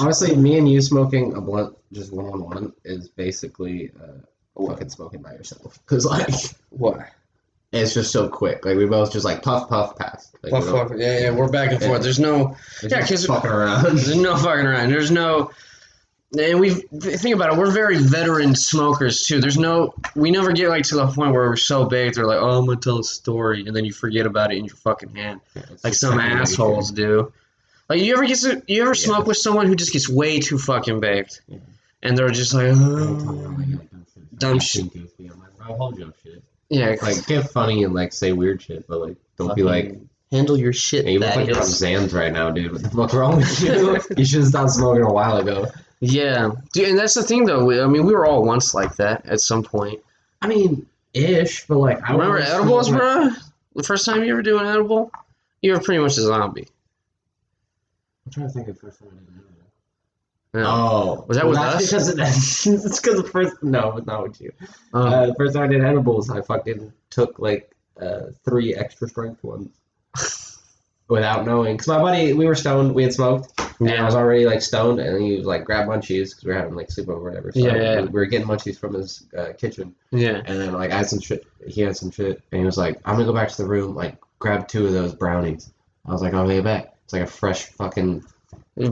Honestly, me and you smoking a blunt just one on one is basically uh, fucking smoking by yourself. Because like what it's just so quick. Like we both just like puff puff pass. Like, Fuck, we yeah yeah we're back and forth there's no yeah, 'cause- fucking around. There's no fucking around. There's no, and we think about it. We're very veteran smokers too. There's no, we never get like to the point where we're so big. They're like, oh, I'm gonna tell a story, and then you forget about it in your fucking hand, It's like some assholes do. Like you ever get, to, you ever Yeah. smoke with someone who just gets way too fucking baked, Yeah. and they're just like, oh. I'm like, like, dumb shit. Shit. goofy. I'm like, bro, hold your shit. yeah, like get funny and like say weird shit, but like don't be like, handle your shit. hey, you look like you're on Thaddeus." Zans right now, dude. What the fuck wrong with you? you should have stopped smoking a while ago. Yeah, dude, and that's the thing though. We, I mean, we were all once like that at some point. I mean, ish, but like I Remember edibles, bro? the first time you ever do an edible, you were pretty much a zombie. I'm trying to think of the first time I did an edible. Yeah. Oh, Was that with that's us? Because of, it's because the first no, it's not with you. Oh. Uh, the first time I did edibles, I fucking took like uh, three extra strength ones without knowing. Cause my buddy, we were stoned, we had smoked, and I was already like stoned, and he was like grab munchies because we were having like sleepover or whatever. So Yeah, yeah. We, we were getting munchies from his uh, kitchen, Yeah. and then like I had some shit. He had some shit, and he was like, "I'm gonna go back to the room, like grab two of those brownies." I was like, "Oh, yeah, bet." It's like a fresh fucking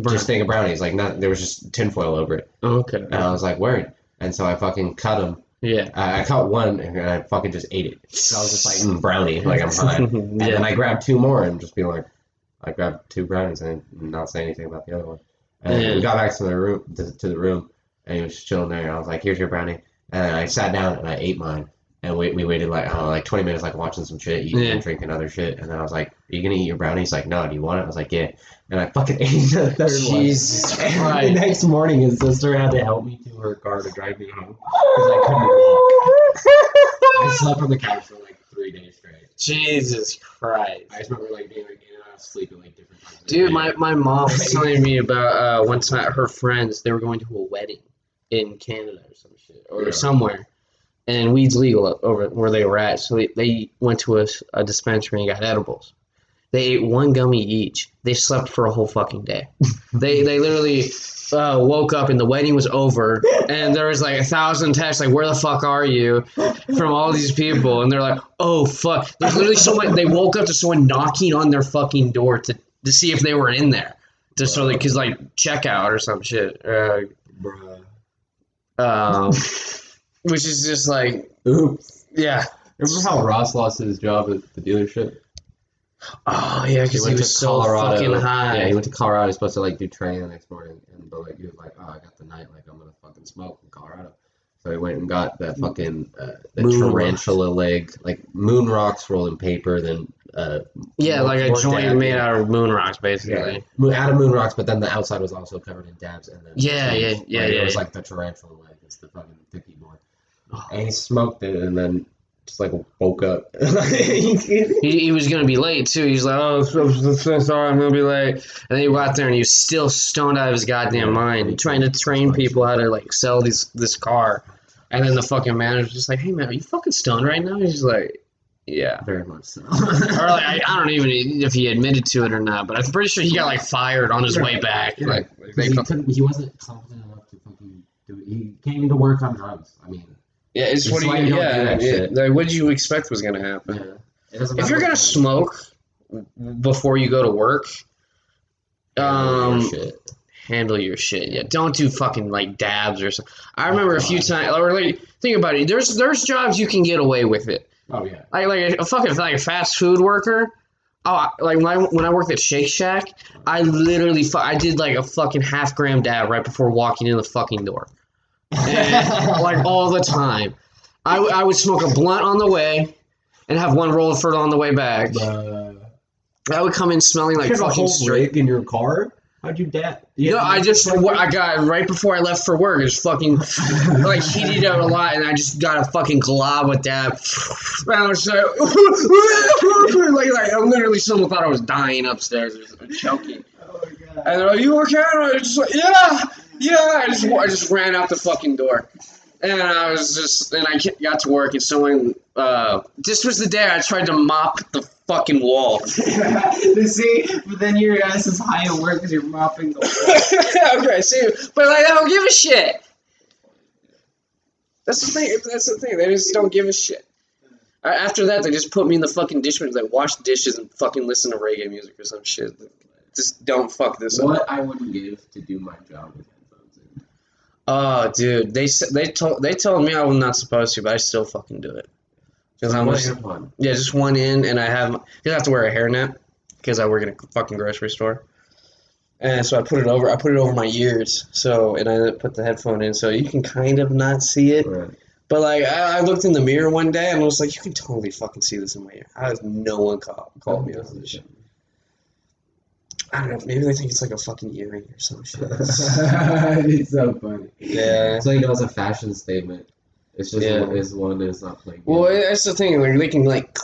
just thing of brownies. Like not there was just tinfoil over it, Okay. and I was like, "Word." And so I fucking cut them. Yeah. I, I cut one, and I fucking just ate it. So I was just like, mm, "Brownie," like I'm high. And then. I grabbed two more and just be like, I grabbed two brownies and not say anything about the other one. And Yeah. we got back to the room to, to the room and he was just chilling there. I was like, "Here's your brownie," and I sat down and I ate mine. And we, we waited like I don't know, like 20 minutes, like watching some shit, eating Yeah. and drinking other shit. And then I was like, "Are you gonna eat your brownie?" He's like, "No, do you want it?" I was like, "Yeah." And I fucking ate the third Jesus one. And the Christ. next morning, his sister had to help me to her car to drive me home because I couldn't walk. I slept on the couch for like three days straight. Jesus Christ. I just remember like being like in and out of sleep at like different times. Dude, my, my mom was telling me about uh, time her friends, they were going to a wedding in Canada or some shit, or Yeah. somewhere. And weed's legal over where they were at. So they, they went to a, a dispensary and got edibles. They ate one gummy each. They slept for a whole fucking day. they they literally uh, woke up and the wedding was over, and there was like a thousand texts like, "Where the fuck are you?" from all these people, and they're like, "Oh fuck!" There's literally someone. They woke up to someone knocking on their fucking door to to see if they were in there, just so they could like check out or some shit. Uh, Bruh. um, which is just like, Oops. yeah. Remember how Ross lost his job at the dealership? Oh yeah, because he, was so fucking high. Yeah, he went to Colorado. He's supposed to like do training the next morning, and but like he was like, "Oh, I got the night. Like I'm gonna fucking smoke in Colorado." So he went and got that fucking uh, Moon tarantula leg, like moon rocks rolled in paper, then uh, yeah, like a joint dab, made out of moon rocks, basically. Yeah, out of moon rocks, but then the outside was also covered in dabs, and then Yeah, yeah, like, yeah, It yeah, was yeah. like the tarantula leg. It's the fucking thicky boy, and he smoked it, and then just like woke up. He, he was gonna be late too. He's like, "Oh, so- so- so sorry, I'm gonna be late." And then he got there and he was still stoned out of his goddamn mind, trying to train people how to like sell these this car. And then the fucking manager's just like, "Hey man, are you fucking stoned right now?" He's like, "Yeah." Very much so. Or like, I, I don't even if he admitted to it or not, but I'm pretty sure he got like fired on his way back. Yeah. Like, he, couldn't, he wasn't confident enough to fucking do it. He came to work on drugs. I mean, yeah, it's, It's what do you, yeah, yeah, like, what did you expect was gonna happen? yeah. It doesn't If you're gonna kind smoke before you go to work, um, shit. handle your shit. Yeah, don't do fucking like dabs or something. I remember a few times, or like think about it. There's there's jobs you can get away with it. Oh yeah. Like like a, fucking like a fast food worker. Oh, like when I, when I worked at Shake Shack, I literally fu- I did like a fucking half gram dab right before walking in the fucking door, and, like all the time. I, w- I would smoke a blunt on the way, and have one roll of fur on the way back. Uh, I would come in smelling like you fucking whole straight. in your car. How'd you dat? No, I just I got right before I left for work. It's fucking like heated up a lot, and I just got a fucking glob with that. And I was like, like, like, I literally someone thought I was dying upstairs or choking. Oh my god. And they're like, "You okay?" And I was just like, "Yeah, yeah." I just I just ran out the fucking door, and I was just and I got to work, and someone. Uh, this was the day I tried to mop the fucking wall. see, but then your ass is high at work because you're mopping the okay, see, but like, I don't give a shit. That's the thing. That's the thing. They just don't give a shit. After that, they just put me in the fucking dish room. They wash dishes and fucking listen to reggae music or some shit. Just don't fuck this up. What I wouldn't give to do my job with headphones in. Oh, dude, they they told they told me I was not supposed to, but I still fucking do it. Because I'm just, yeah, just one in, and I have because I have to wear a hairnet because I work in a fucking grocery store. And so I put it over. I put it over my ears. So and I put the headphone in, so you can kind of not see it. Right. But like I, I looked in the mirror one day and I was like, you can totally fucking see this in my ear. I has no one called called me on this shit? I don't know. Maybe they think it's like a fucking earring or some shit. it's so funny. yeah. It's like it was a fashion statement. It's just Yeah. one, it's one that's not playing. Well, that's the thing. Like they can like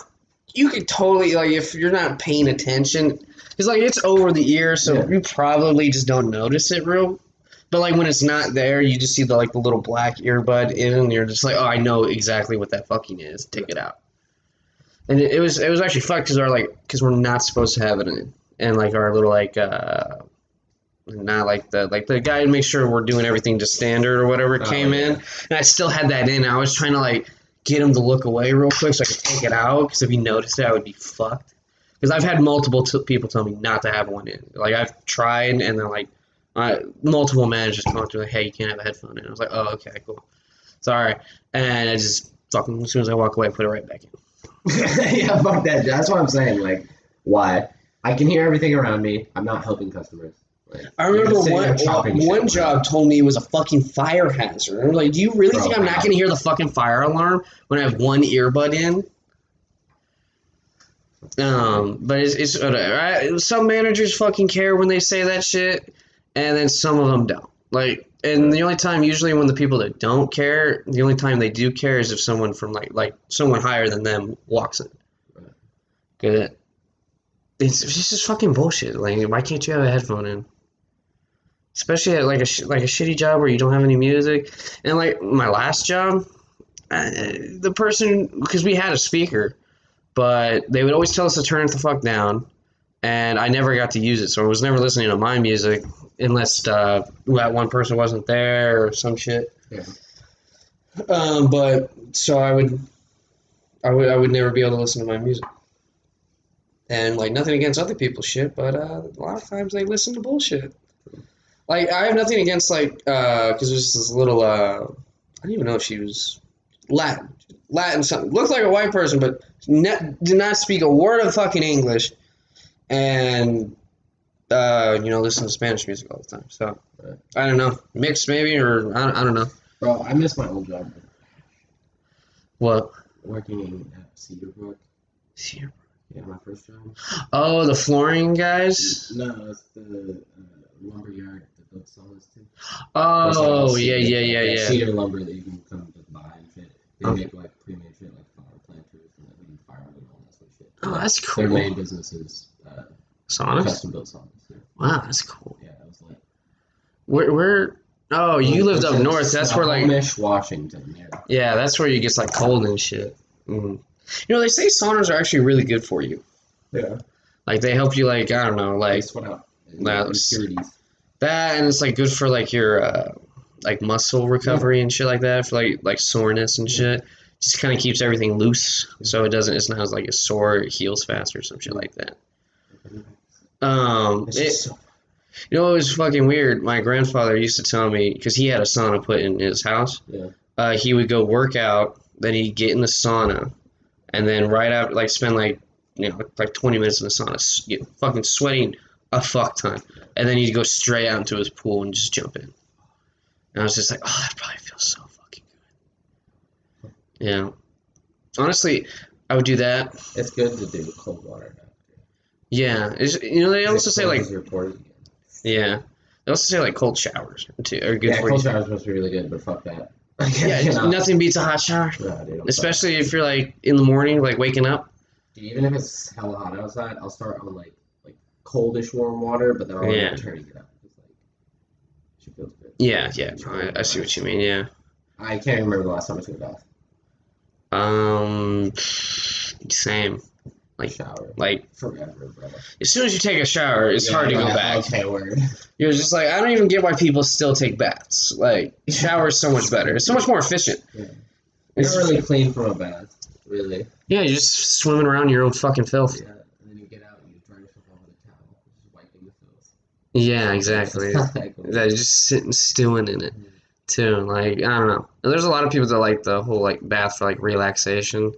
you could totally like if you're not paying attention, it's like it's over the ear, so Yeah. you probably just don't notice it real. But like when it's not there, you just see the like the little black earbud in, and you're just like, oh, I know exactly what that fucking is. Take it out. And it, it was it was actually fucked because our like because we're not supposed to have it in, and like our little like uh, not like the like the guy to make sure we're doing everything to standard or whatever Oh, came yeah. in, and I still had that in. I was trying to like get him to look away real quick so I could take it out because if he noticed it, I would be fucked. Because I've had multiple t- people tell me not to have one in. Like I've tried, and then like uh, multiple managers come up to me like, "Hey, you can't have a headphone in." I was like, "Oh, okay, cool, sorry." And I just fucking as soon as I walk away, I put it right back in. yeah, fuck that. That's what I'm saying. Like, why? I can hear everything around me. I'm not helping customers. Like, I remember one there chopping shit one away. job told me it was a fucking fire hazard. I'm like, do you really Bro, think I'm not going to hear the fucking fire alarm when I have one earbud in? Um, but it's, it's whatever. Some managers fucking care when they say that shit, and then some of them don't. Like, and the only time usually when the people that don't care, the only time they do care is if someone from like like someone higher than them walks in. Good. It's, it's just fucking bullshit. Like, why can't you have a headphone in? Especially at like a sh- like a shitty job where you don't have any music, and like my last job, uh, the person because we had a speaker, but they would always tell us to turn it the fuck down, and I never got to use it, so I was never listening to my music unless uh, that one person wasn't there or some shit. Yeah. Um, but so I would, I would, I would never be able to listen to my music. And like nothing against other people's shit, but uh, a lot of times they listen to bullshit. Like I have nothing against like because there's this little uh, I don't even know if she was Latin, Latin something looked like a white person, but ne- did not speak a word of fucking English, and uh, you know listen to Spanish music all the time. So I don't know, mixed maybe or I don't, I don't know Bro, I miss my old job. what. Working at Cedarbrook. Yeah, my first job. Oh, the flooring guys. No, it's the uh, lumber yard that built saws too. Oh, yeah, yeah, yeah, yeah. Cedar lumber that you can come buy and shit. They Okay. make like pre-made shit like flower planters and then firewood and all that sort of shit. Oh, that's cool. Their main business is uh, saunas. custom built saws. Yeah, Wow, that's cool. yeah, that was lit. Where, where? Oh, you lived up north. That's where like, Washington. Yeah. yeah, that's where you get like cold and shit. Mm. You know, they say saunas are actually really good for you. Yeah. Like they help you, like I don't know, Like out. That that, and it's like good for like your uh, like muscle recovery and shit like that for like like soreness and shit. Just kind of keeps everything loose, so it doesn't. It's not as like a sore. It heals faster, or some shit like that. Um, It's it- just so You know, it was fucking weird. My grandfather used to tell me because he had a sauna put in his house. Yeah. Uh, he would go work out, then he'd get in the sauna, and then right after, like, spend like, you know, like twenty minutes in the sauna, get fucking sweating a fuck ton, and then he'd go straight out into his pool and just jump in. And I was just like, oh, that probably feels so fucking good. Yeah. Honestly, I would do that. It's good to do cold water. now. Yeah. It's, you know, they also say like, Cleanses your pores again. yeah. They also say like cold showers too are good Yeah, cold you. showers to be really good, but fuck that. Yeah, You know? nothing beats a hot shower. No, dude, Especially if you're like in the morning, like waking up. Dude, even if it's hella hot outside, I'll start on like like coldish warm water, but then I'll Yeah. yeah. turn it up. It's like she feels good. Yeah, yeah, I, I see what you mean. Yeah. I can't remember the last time I took a bath. Um, same. Like, shower. like Forever, brother. as soon as you take a shower, it's hard to go Yeah, back. Okay, word. You're just like, I don't even get why people still take baths. Like, shower is so much better. It's so much more efficient. Yeah. It's, You're really clean from a bath, really. yeah, you're just swimming around in your own fucking filth. Yeah, and then you get out and you dry yourself off with a towel, just wiping the filth. Yeah, exactly. that you're just sitting stewing in it too. Like I don't know. There's a lot of people that like the whole like bath for like relaxation,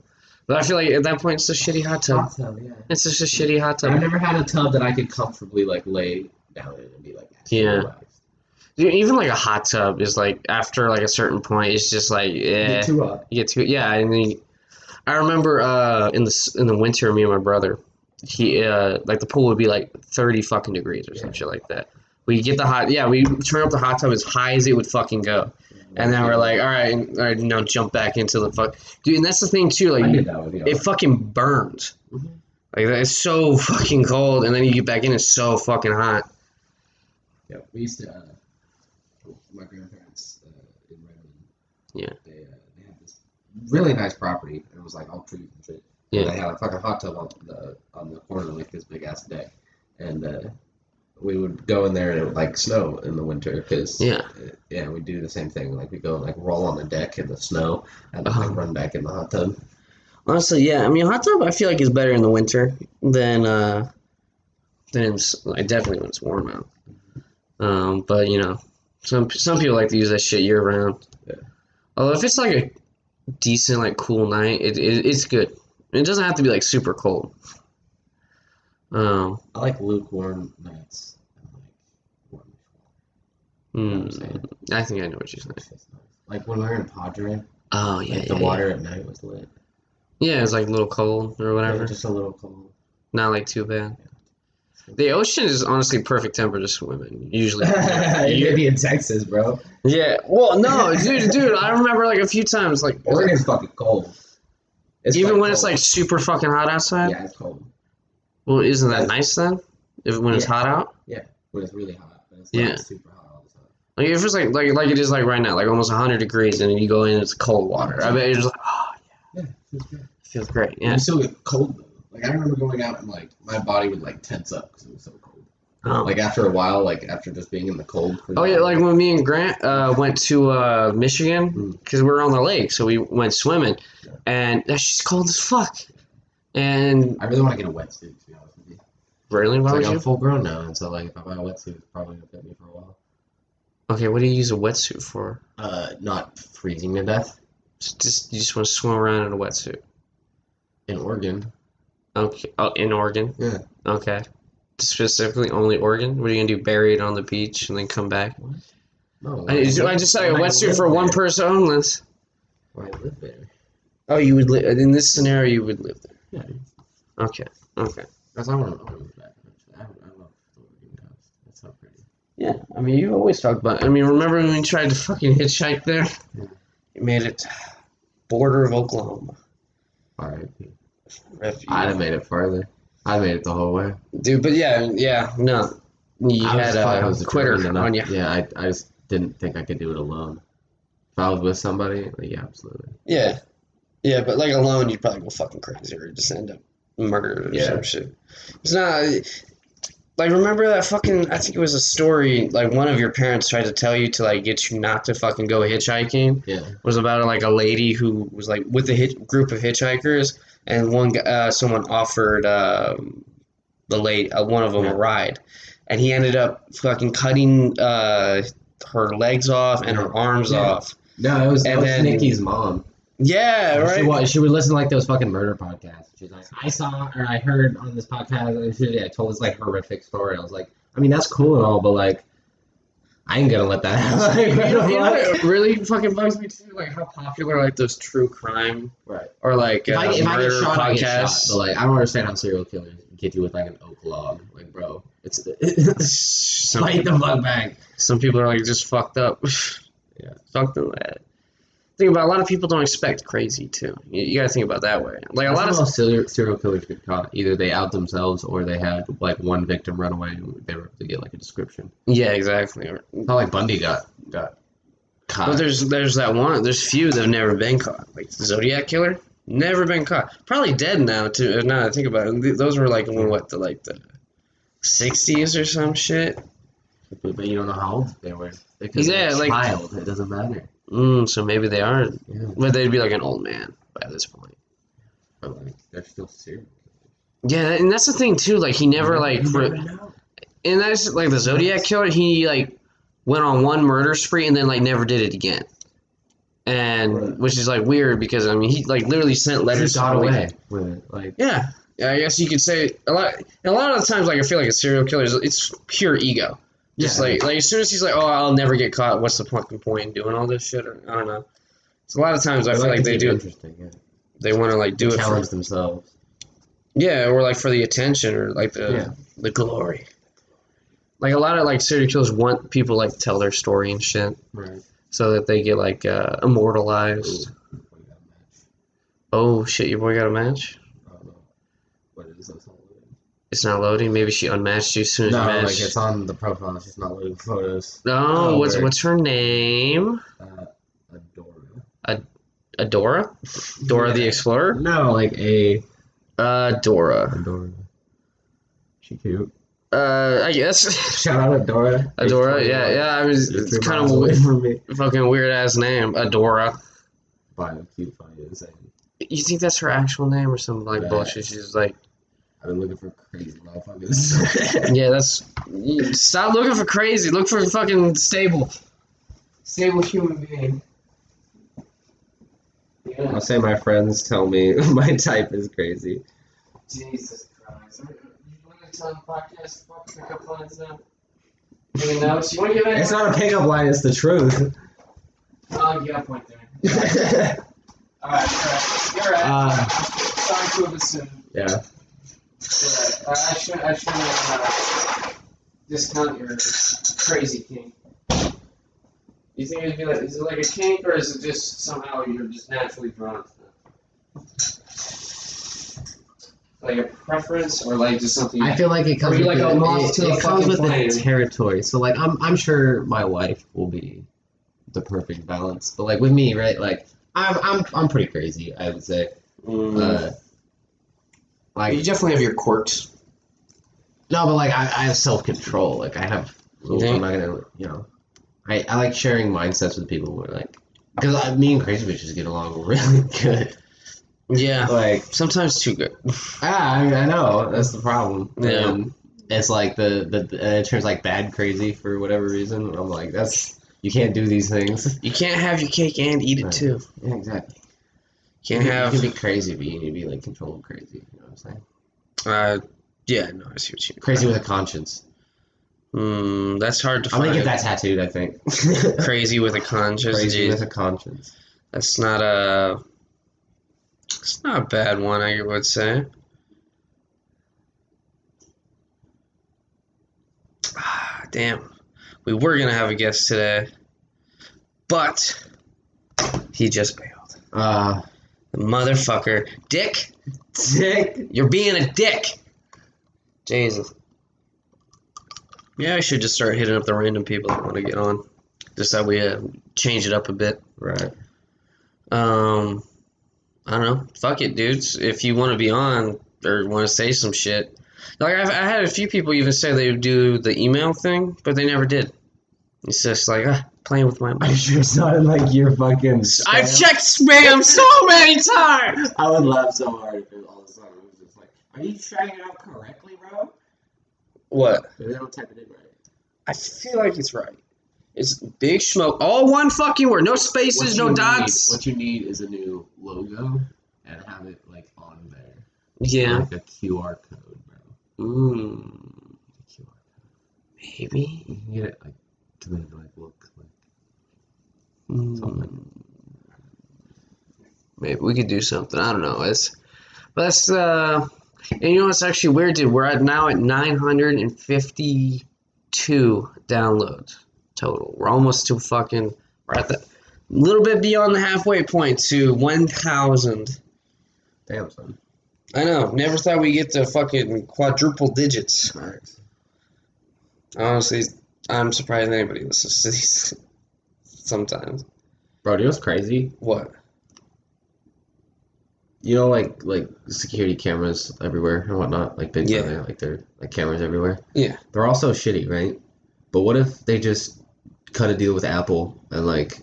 but I feel like at that point it's a shitty hot tub. Hot tub, yeah. It's just a shitty hot tub. I've never had a tub that I could comfortably like lay down in and be like, Yeah. relaxed. Dude, Even like a hot tub is like after like a certain point, it's just like yeah, Get too hot. you get too yeah. And then you- I remember uh in the in the winter, me and my brother, he uh like the pool would be like thirty fucking degrees or some shit like that. We get the hot, yeah. We turn up the hot tub as high as it would fucking go, and then we're like, all right, all right, now jump back into the fuck, dude. And that's the thing too, like did that with you. it fucking burns. Like it's so fucking cold, and then you get back in, it's so fucking hot. Yeah, we used to. Uh, my grandparents uh, in Redmond. Yeah. They uh, they had this really nice property. It was like all trees and shit. Yeah. They had a fucking hot tub on the on the corner, like this big ass deck, and uh, we would go in there and it would like snow in the winter because Yeah. yeah, we do the same thing. Like we go and like roll on the deck in the snow and Uh-huh. like run back in the hot tub. Honestly, yeah. I mean, hot tub I feel like is better in the winter than uh than like definitely when it's warm out. Um, but you know, some some people like to use that shit year round. Yeah. Although if it's like a decent like cool night, it, it it's good. It doesn't have to be like super cold. Um, I like lukewarm nights. And, like, warm. hmm, I'm saying? I think I know what you're saying. Like when we were in Padre, Oh yeah, like yeah, the yeah. water at night was lit. Yeah, it's like a little cold or whatever. Yeah, just a little cold. Not like too bad. The ocean is honestly perfect temperature to swim in. Usually. you're be in Texas, bro. Yeah. Well, no, dude, dude. I remember like a few times, like Oregon's fucking cold. It's even when it's like super fucking hot outside. yeah, it's cold Well, isn't that nice then? If when it's hot out. Yeah, when it's really hot, but it's Yeah. not super hot all the time. Like if it's like like like it is like right now, like almost 100 degrees, and then you go in, it's cold water. I bet you're just like, oh, Yeah, it's good. it feels great. Yeah. Yeah. You still get cold though. Like I remember going out and like my body would like tense up because it was so cold. Oh. Like after a while, like after just being in the cold. For Oh yeah, like when me and Grant uh, went to uh, Michigan because we were on the lake, so we went swimming, Yeah. and that's just cold as fuck. And I really want to get a wetsuit. To be honest with you. really, why It's would like I'm you? full grown now, and so like if I buy a wetsuit, it's probably gonna fit me for a while. Okay, what do you use a wetsuit for? Uh, not freezing to death Just, just you just want to swim around in a wetsuit. in Oregon. Okay. Oh, in Oregon. Yeah. Okay. Specifically, only Oregon. What are you gonna do? Bury it on the beach and then come back? No, I, I just said a wetsuit for one there? person only. Why live there? Oh, you would live in this scenario. You would live there. Yeah. Okay. Okay. that's I want to move back. eventually. I, I love the Oregon coast. That's so pretty. Yeah. I mean, you always talk about. I mean, remember when we tried to fucking hitchhike there? Yeah. You made it border of Oklahoma. All right, Refuge. I'd have made it farther. I made it the whole way. Dude, but yeah, yeah, no. You I was had I a was quitter on you. Yeah, I, I just didn't think I could do it alone. If I was with somebody, like, yeah, absolutely. Yeah. Yeah, but like alone, you'd probably go fucking crazy or just end up murdered or Yeah. some shit. It's not like remember that fucking. I think it was a story like one of your parents tried to tell you to like get you not to fucking go hitchhiking. Yeah. It Was about like a lady who was like with a hit group of hitchhikers, and one uh, someone offered um, the late uh, one of them Yeah. a ride, and he ended up fucking cutting uh, her legs off and her arms Yeah. off. No, it was, it was then- Nikki's mom. Yeah, She, right. wa- she would listen to like those fucking murder podcasts. She's like, I saw or I heard on this podcast, and she yeah, told this like horrific story. I was like, I mean, that's cool and all, but like, I ain't gonna let that happen. you know, you know what really fucking bugs me too? Like how popular like those true crime right. or like If, uh, I, if I get murder shot, I get shot. podcasts. But like, I don't understand how serial killers get you with like an oak log. Like, bro, it's some, fight the fuck bag. some people are like just fucked up. Yeah. Fuck them. man. Think about a lot of people don't expect crazy too. You, you gotta think about that way. Like a That's lot of serial, serial killers get caught. Either they out themselves or they had like one victim run away and they were able to get like a description. yeah, exactly. It's not like Bundy got got caught. But there's there's that one. There's few that have never been caught. Like the Zodiac killer, never been caught. Probably dead now too. Uh, now that I think about it, those were like when what the like the sixties or some shit. but, but you don't know how old they were. Because Yeah, like- child. It doesn't matter. Mm, so maybe they are, Yeah, but they'd be like an old man by this point. but like they're still serial. Yeah, and that's the thing too. Like he never like, re- and that's like the Zodiac killer. He like went on one murder spree and then like never did it again. And Right. which is like weird because I mean he like literally sent letters got away with it. Like Yeah, yeah. I guess you could say a lot. A lot of the times, like I feel like a serial killer is it's pure ego. Just Yeah. like like as soon as he's like, oh, I'll never get caught. What's the fucking point in doing all this shit? Or, I don't know. It's a lot of times I feel like to they do. Interesting. Yeah. They want to like do it for challenge themselves. yeah, or like for the attention or like the Yeah. the glory. Like a lot of like serial killers want people like tell their story and shit, Right. so that they get like uh, immortalized. Oh shit, your boy got a match. What is this? Not loading. It's not loading. Maybe she unmatched you as soon as No, you like it's on the profile. It's just not loading photos. No, Oh, what's weird. what's her name? Uh, Adora. Adora? Dora the Explorer? No, like a Uh, Dora. Adora. She cute. Uh, I guess. Shout out Adora. Adora, yeah, yeah. I was. It's kind of away from me. fucking weird ass name, Adora. How cute, funny, insane. You think that's her actual name or some like Yeah. bullshit? She's like, I've been looking for crazy motherfuckers. yeah, that's. Stop looking for crazy. Look for fucking stable, stable human being. Yeah. I'll say my friends tell me my type is crazy. Jesus Christ. You want to tell the podcast fuck pickup lines now? Any notes? You want to give any? It's not a pickup line, it's the truth. Oh, you got a point there. Alright, alright. You're right. Uh, Sorry to have assumed. Yeah. I should I should uh, discount your crazy kink. You think it'd be like is it like a kink or is it just somehow you're just naturally drawn to that? Like a preference or like just something I feel like it comes with like the, it, it comes with flame. the territory. So like I'm I'm sure my wife will be the perfect balance. But like with me, right? Like I'm I'm I'm pretty crazy, I would say. Mm. Uh, like you definitely have your quirks. no, but like I, I have self control. Like I have rules. I'm not gonna you know. I, I like sharing mindsets with people who are like because me and crazy bitches get along really good. Yeah. Like Sometimes too good. ah, I, mean, I know that's the problem. Yeah. And it's like the the and it turns like bad crazy for whatever reason. I'm like that's you can't do these things. You can't have your cake and eat it Right. too. Yeah, exactly. Can't you, have you can be crazy, but you need to be like controlled crazy. You know what I'm saying? uh yeah, no, I see what you mean. Crazy with a conscience. Hmm, that's hard to I'm find. gonna get that tattooed. I think. Crazy with a conscience. crazy geez. with a conscience. That's not a. It's not a bad one, I would say. Ah, damn. We were gonna have a guest today, but he just bailed. Uh, motherfucker, Dick. dick. You're being a dick. Jesus. Yeah, I should just start hitting up the random people that want to get on. Just that we uh, change it up a bit. Right. Um, I don't know. Fuck it, dudes. If you want to be on or want to say some shit, like I've, I had a few people even say they would do the email thing, but they never did. It's just like ah, playing with my I'm mind. sure it's not like your fucking. I've spam. checked spam so many times. I would laugh so hard if it all of a sudden it was just like, "Are you trying it out correctly, bro?" What? Maybe they don't type it in right. I feel like it's right. It's big smoke. All one fucking word. No spaces, no you dots. Need, what you need is a new logo and have it like on there. Yeah. Like a QR code, bro. Mm, A QR. maybe. You can get it like to make it like look like Mm. something. Maybe we could do something. I don't know. It's but that's uh and you know what's actually weird, dude? We're at now at nine hundred and fifty two downloads total. We're almost to fucking we're at the little bit beyond the halfway point to one thousand. Damn son. I know. Never thought we'd get to fucking quadruple digits. Honestly, I'm surprised anybody listens to these sometimes. Bro, do you know what's crazy? What? You know, like like security cameras everywhere and whatnot, like big Yeah. brother, like they're like cameras everywhere. Yeah. They're also shitty, right? But what if they just cut a deal with Apple and like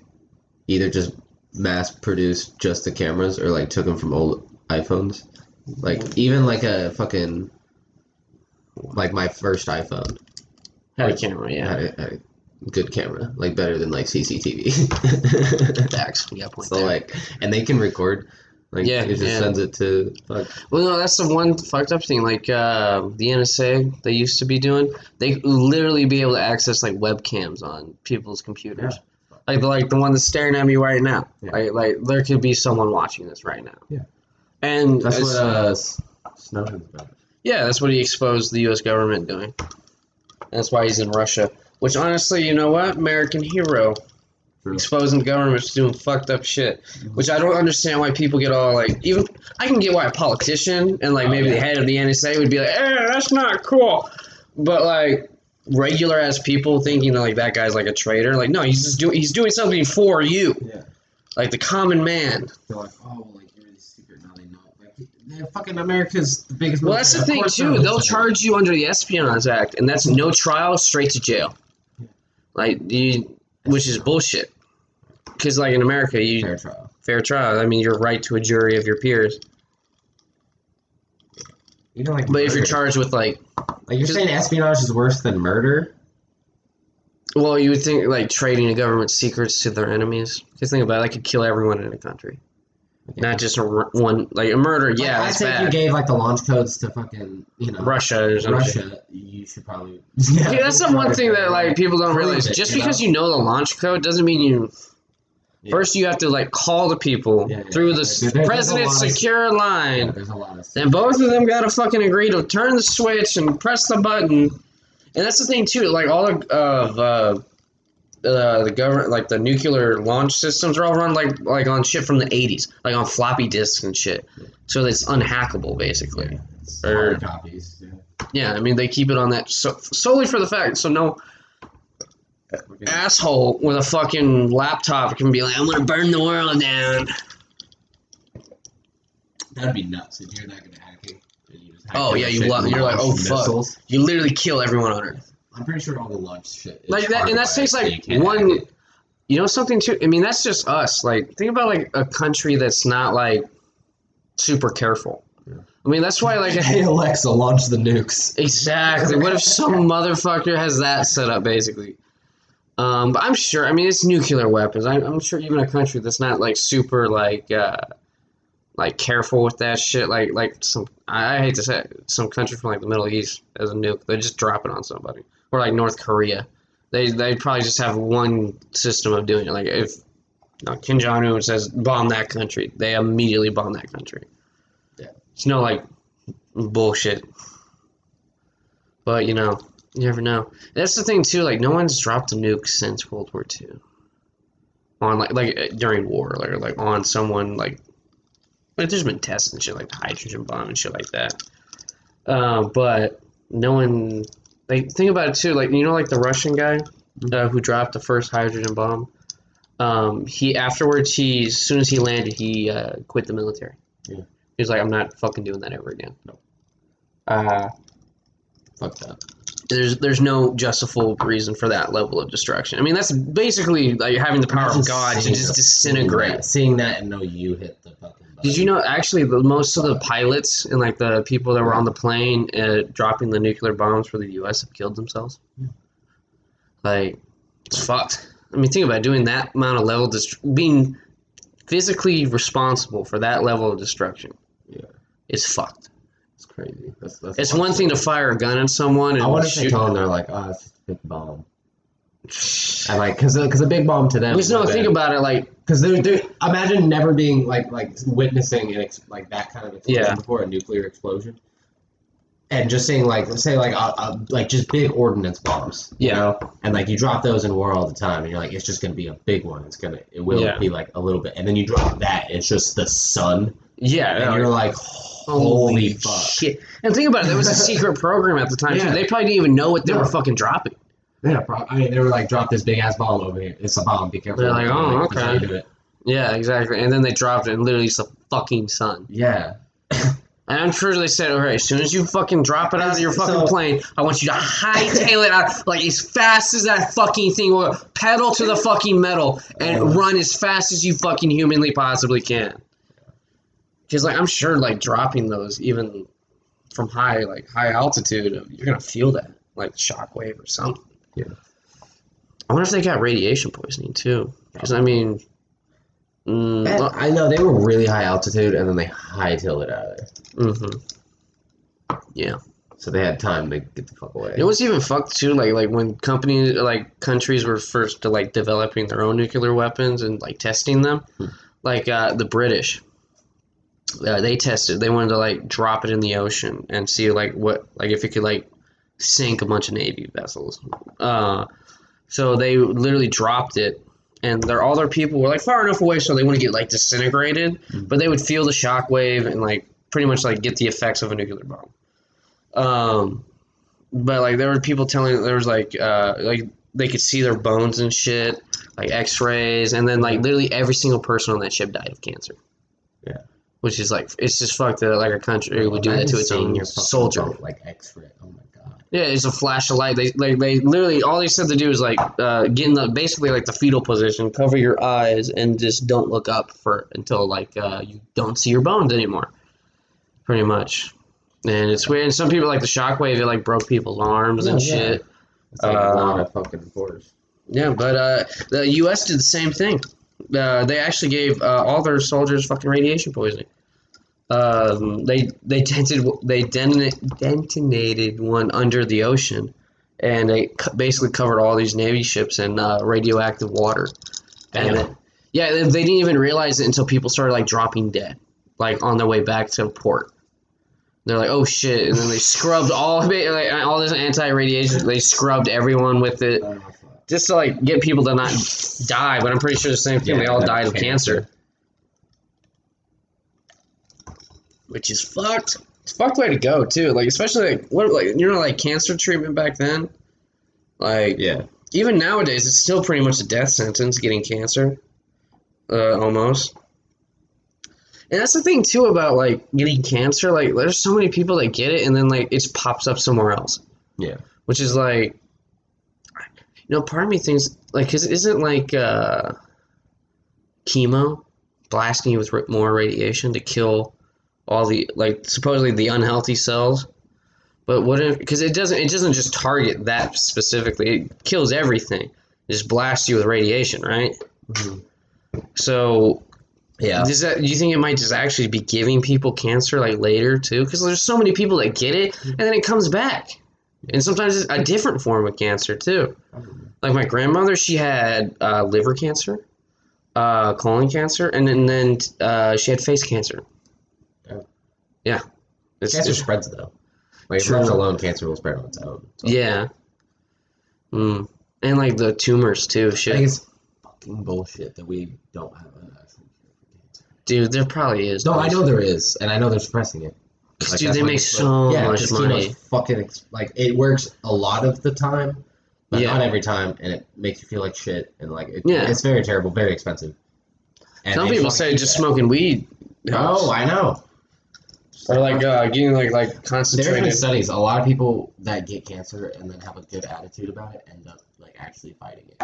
either just mass produced just the cameras or like took them from old iPhones? Like mm-hmm. even like a fucking like my first iPhone Had a camera, yeah. had a, had a good camera, like better than like CCTV. Facts. A point so there. like, and they can record. Like Yeah, it just yeah. sends it to fuck. Well, no, that's the one fucked up thing. Like uh, the NSA, they used to be doing. They literally be able to access like webcams on people's computers. Like the like the one that's staring at me right now. Yeah. Like like there could be someone watching this right now. Yeah. And That's what uh, Snowden's about. yeah, that's what he exposed the U.S. government doing. That's why he's in Russia. Which honestly, you know what? American hero. Exposing governments doing fucked up shit. Which I don't understand why people get all like even I can get why a politician and like maybe the head of the NSA would be like, eh, that's not cool. But like regular as people thinking that like that guy's like a traitor, like no, he's just doing he's doing something for you. Yeah. Like the common man. They're like, oh, like you're really secret. Now they know. Like, fucking America's the biggest. Well, that's the thing too. They'll charge you under the Espionage Act, and that's no trial, straight to jail. Like you, which is bullshit. Because like in America, you fair trial. fair trial. I mean, you're right to a jury of your peers. You know, like. But if you're charged with like, like you're saying, espionage is worse than murder. well, you would think like trading a government secrets to their enemies. Just think about it. I could kill everyone in a country, not just a, one like a murder. Yeah, I that's think you gave like the launch codes to fucking you know Russia or something. Russia. You should probably. Yeah, Okay, that's the one thing that like people don't realize. it, Just you because know? you know the launch code doesn't mean you. Yeah. First, you have to like call the people Yeah, yeah. through the There- s- there's a president's of- secure Yeah, line. there's a lot of. Then both of them got to fucking agree to turn the switch and press the button. And that's the thing too. Like all of uh, uh, the government, like the nuclear launch systems, are all run like like on shit from the '80s, like on floppy disks and shit. So it's unhackable basically. Or- hard copies. Yeah. I mean they keep it on that so, solely for the fact so no asshole with a fucking laptop can be like, I'm gonna burn the world down. That'd be nuts if you're at hacking. and you hack Oh, yeah, you shit lo- and you're like, oh, fuck. You literally kill everyone on Earth. I'm pretty sure all the launch shit. Is Like that, and that takes so you like one. You know something too. I mean, that's just us. Like, think about like a country that's not like super careful. Yeah. I mean, that's why like Hey Alexa, launch the nukes. exactly. What if some motherfucker has that set up basically? Um, but I'm sure. I mean, it's nuclear weapons. I'm, I'm sure even a country that's not like super like uh, like careful with that shit. Like like some I, hate to say it, some country from like the Middle East as a nuke, they just drop it on somebody. Or like North Korea, they they probably just have one system of doing it. Like if you know, Kim Jong Un says bomb that country, they immediately bomb that country. Yeah. It's no like bullshit. But you know, you never know. That's the thing too. Like no one's dropped a nuke since World War II. On like like uh, during war, like like on someone like like there's been tests and shit like the hydrogen bomb and shit like that. Um, but no one like think about it too. Like you know, like the Russian guy uh, who dropped the first hydrogen bomb. Um, he afterwards, he as soon as he landed, he uh, quit the military. Yeah. He was like, I'm not fucking doing that ever again. No. Uh, Fuck that. There's there's no justifiable reason for that level of destruction. I mean, that's basically like having the power of God to just disintegrate. Seeing that and know you hit the fucking. Button. Did you know actually the most of the pilots and like the people that were on the plane uh, dropping the nuclear bombs for the U.S. have killed themselves? Yeah. Like it's fucked. I mean, think about doing that amount of level dest- being physically responsible for that level of destruction. Yeah. It's fucked. It's crazy. That's, that's It's one thing to fire a gun at someone and I wonder if they shoot. them they're like, oh, it's a big bomb. And like, cause, cause a big bomb to them. Because no, think about it. Like Because they're, they're imagine never being like like witnessing an ex, like that kind of explosion Yeah. before a nuclear explosion, and just seeing like let's say like uh, uh, like just big ordnance bombs, you Yeah. know, and like you drop those in war all the time, and you're like it's just gonna be a big one. It's gonna it will Yeah. be like a little bit, and then you drop that, it's just the sun, yeah, and you're like holy fuck. shit. And think about it. There was a secret program at the time too. Yeah. They probably didn't even know what they No. were fucking dropping. Yeah, I mean they were like drop this big ass bomb over here. It's a bomb. Be careful. They're like, oh, you okay. do it. Yeah, exactly. And then they dropped it, and literally it's a fucking sun. Yeah. And I'm sure they said, all right, as soon as you fucking drop it out of your fucking So- plane, I want you to hightail it out like as fast as that fucking thing will. Pedal to the fucking metal and run as fast as you fucking humanly possibly can. Because like I'm sure like dropping those even from high like high altitude, you're gonna feel that like shockwave or something. Yeah. I wonder if they got radiation poisoning too. Because I mean, mm, I know they were really high altitude, and then they hightailed it out of there. mhm. yeah. So they had time to get the fuck away. It was even fucked too. Like like when companies like countries were first to like developing their own nuclear weapons and like testing them, Hmm. like uh, the British. Uh, they tested. They wanted to like drop it in the ocean and see like what like if it could like sink a bunch of Navy vessels. Uh, so they literally dropped it, and their all their people were like far enough away so they wouldn't get like disintegrated, Mhm. but they would feel the shock wave and like pretty much like get the effects of a nuclear bomb. Um, but like there were people telling there was like uh like they could see their bones and shit, like X-rays, and then like literally every single person on that ship died of cancer. Yeah. Which is like it's just fucked that like a country would do that to its own soldier. boat, Like X-ray. Oh my god. Yeah, it's a flash of light. They like they literally all they said to do is like uh, get in the basically like the fetal position, cover your eyes, and just don't look up for until like uh, you don't see your bones anymore. Pretty much, and it's weird. And some people like the shockwave. It like broke people's arms and Yeah, yeah. shit. It's like Uh, a lot of fucking force. Yeah, but uh, the U.S. did the same thing. Uh, they actually gave uh, all their soldiers fucking radiation poisoning. Um, they they dented they detonated, one under the ocean, and they basically covered all these navy ships in uh, radioactive water. And then, yeah, they, they didn't even realize it until people started like dropping dead, like on their way back to port. They're like, "Oh shit!" And then they scrubbed all like, all this anti-radiation. They scrubbed everyone with it just to like get people to not die. But I'm pretty sure the same thing. Yeah, they all died of cancer. which is fucked. It's a fucked way to go too. Like especially like what like you know like cancer treatment back then. Like Yeah. even nowadays, it's still pretty much a death sentence getting cancer, uh, almost. And that's the thing too about like getting cancer. Like there's so many people that get it and then like it just pops up somewhere else Yeah. which is like you know part of me thinks like cause isn't like uh chemo blasting you with more radiation to kill all the like supposedly the unhealthy cells but what if because it doesn't it doesn't just target that specifically it kills everything it just blasts you with radiation right Mhm. so Yeah. does that do you think it might just actually be giving people cancer like later too? Because there's so many people that get it and then it comes back, and sometimes it's a different form of cancer too. Like my grandmother, she had uh, liver cancer, uh, colon cancer, and then, then uh, she had face cancer. Oh. Yeah, it's, Cancer it's- spreads though. Like True. alone, cancer will spread on its own. So yeah. Mm. And like the tumors too. I think it's fucking bullshit that we don't have an actual cure for cancer. dude, there probably is. No, I know there is, and I know they're suppressing it. Like, dude, they make so yeah, much money. fucking ex- like it works a lot of the time, but Yeah. not every time, and it makes you feel like shit, and like it, Yeah. it's very terrible, very expensive. And Some people say just that. smoking weed. helps. Oh, I know. or like uh, getting like like concentrated. There's been studies. A lot of people that get cancer and then have a good attitude about it end up like actually fighting it.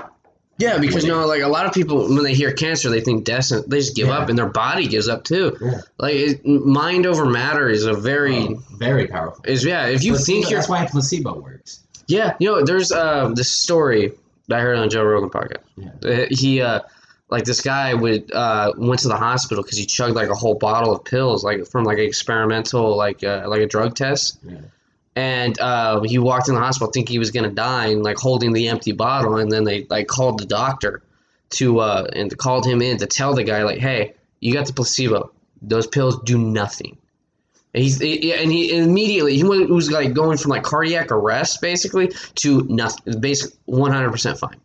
Yeah, because When no, like a lot of people when they hear cancer, they think death. They just give Yeah. up, and their body gives up too. Yeah. Like it, mind over matter is a very Um, very powerful. is yeah. If you Placebo- think you're that's why placebo works. yeah, you know, there's uh this story that I heard on Joe Rogan podcast. Yeah. Uh, He uh like this guy would uh went to the hospital because he chugged like a whole bottle of pills like from like an experimental like uh, like a drug test. Yeah. And uh, he walked in the hospital thinking he was gonna die and like holding the empty bottle. And then they like called the doctor to uh and called him in to tell the guy like hey you got the placebo. Those pills do nothing. And he's he, and he immediately he was, like going from like cardiac arrest basically to nothing basically 100% fine.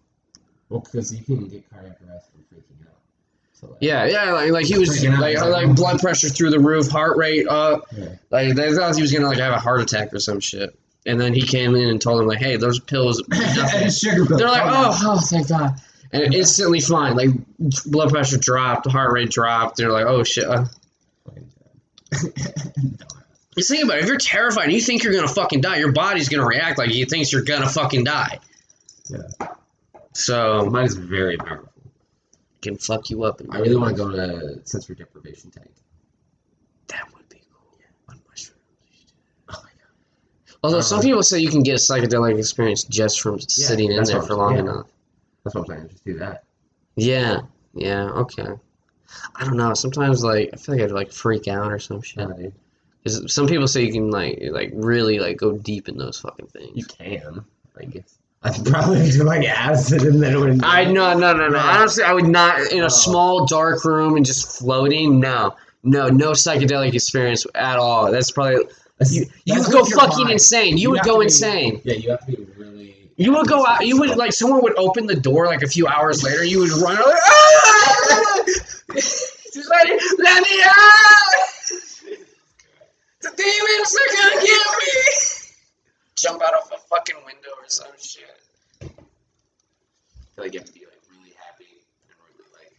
Well, because you can get cardiac arrest. So, like, yeah yeah like, like he was out. like, like oh, blood pressure through the roof heart rate up Yeah. Like they thought he was gonna like have a heart attack or some shit. And then he came in and told him like, "Hey, those pills." nothing." Sugar pill. They're like, "Oh, oh, oh thank God!" And instantly fine. Like blood pressure dropped, heart rate dropped. They're like, "Oh shit!" Just think about it. If you're terrified, and you think you're gonna fucking die. Your body's gonna react like he thinks you're gonna fucking die. Yeah. So Mine is very powerful. Can fuck you up. I really want to go to a sensory deprivation tank. That would be cool. On mushrooms. Oh my god. Although Uh, some people say you can get a psychedelic experience just from sitting in that's there what for I'm long saying. enough. That's what I'm saying. Just do that. Yeah, yeah, okay. I don't know. Sometimes, like, I feel like I'd like freak out or some shit. Uh, 'Cause some people say you can like, like really like go deep in those fucking things. you can. I guess. I could probably do like acid and then it would. I no no no no. No. Honestly, I would not in Oh. a small dark room and just floating. No, no, no psychedelic experience at all. That's probably You, you That's would go fucking mind. insane. You, You would go be- insane. Yeah, you have to be really. You would go out. You would like someone would open the door like a few hours later. You would run out. Like, ah! Just let, it, let me out! The demons are gonna get me! Jump out of a fucking window or some shit. I feel like you have to be like really happy and really like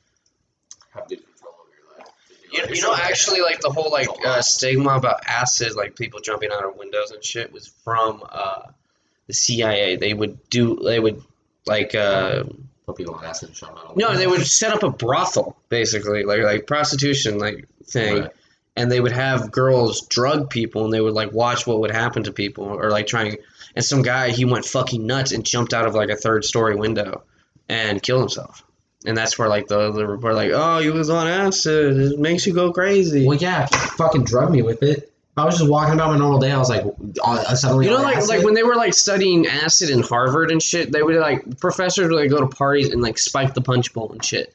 have good control over your life. You, you know, actually, like the whole like uh, stigma about acid, like people jumping out of windows and shit, was from uh, the CIA. They would do, they would like, uh, Put people on acid and shove them out. no, they would set up a brothel, basically, like like prostitution, like thing, Right. And they would have girls drug people, and they would like watch what would happen to people, or like trying. And some guy, he went fucking nuts and jumped out of like a third story window, and killed himself. And that's where like the the report, like, oh, he was on acid. It makes you go crazy. Well, yeah, fucking drug me with it. I was just walking about my normal day. I was like, uh, suddenly. You know, like acid. like when they were like studying acid in Harvard and shit, they would like professors would like go to parties and like spike the punch bowl and shit,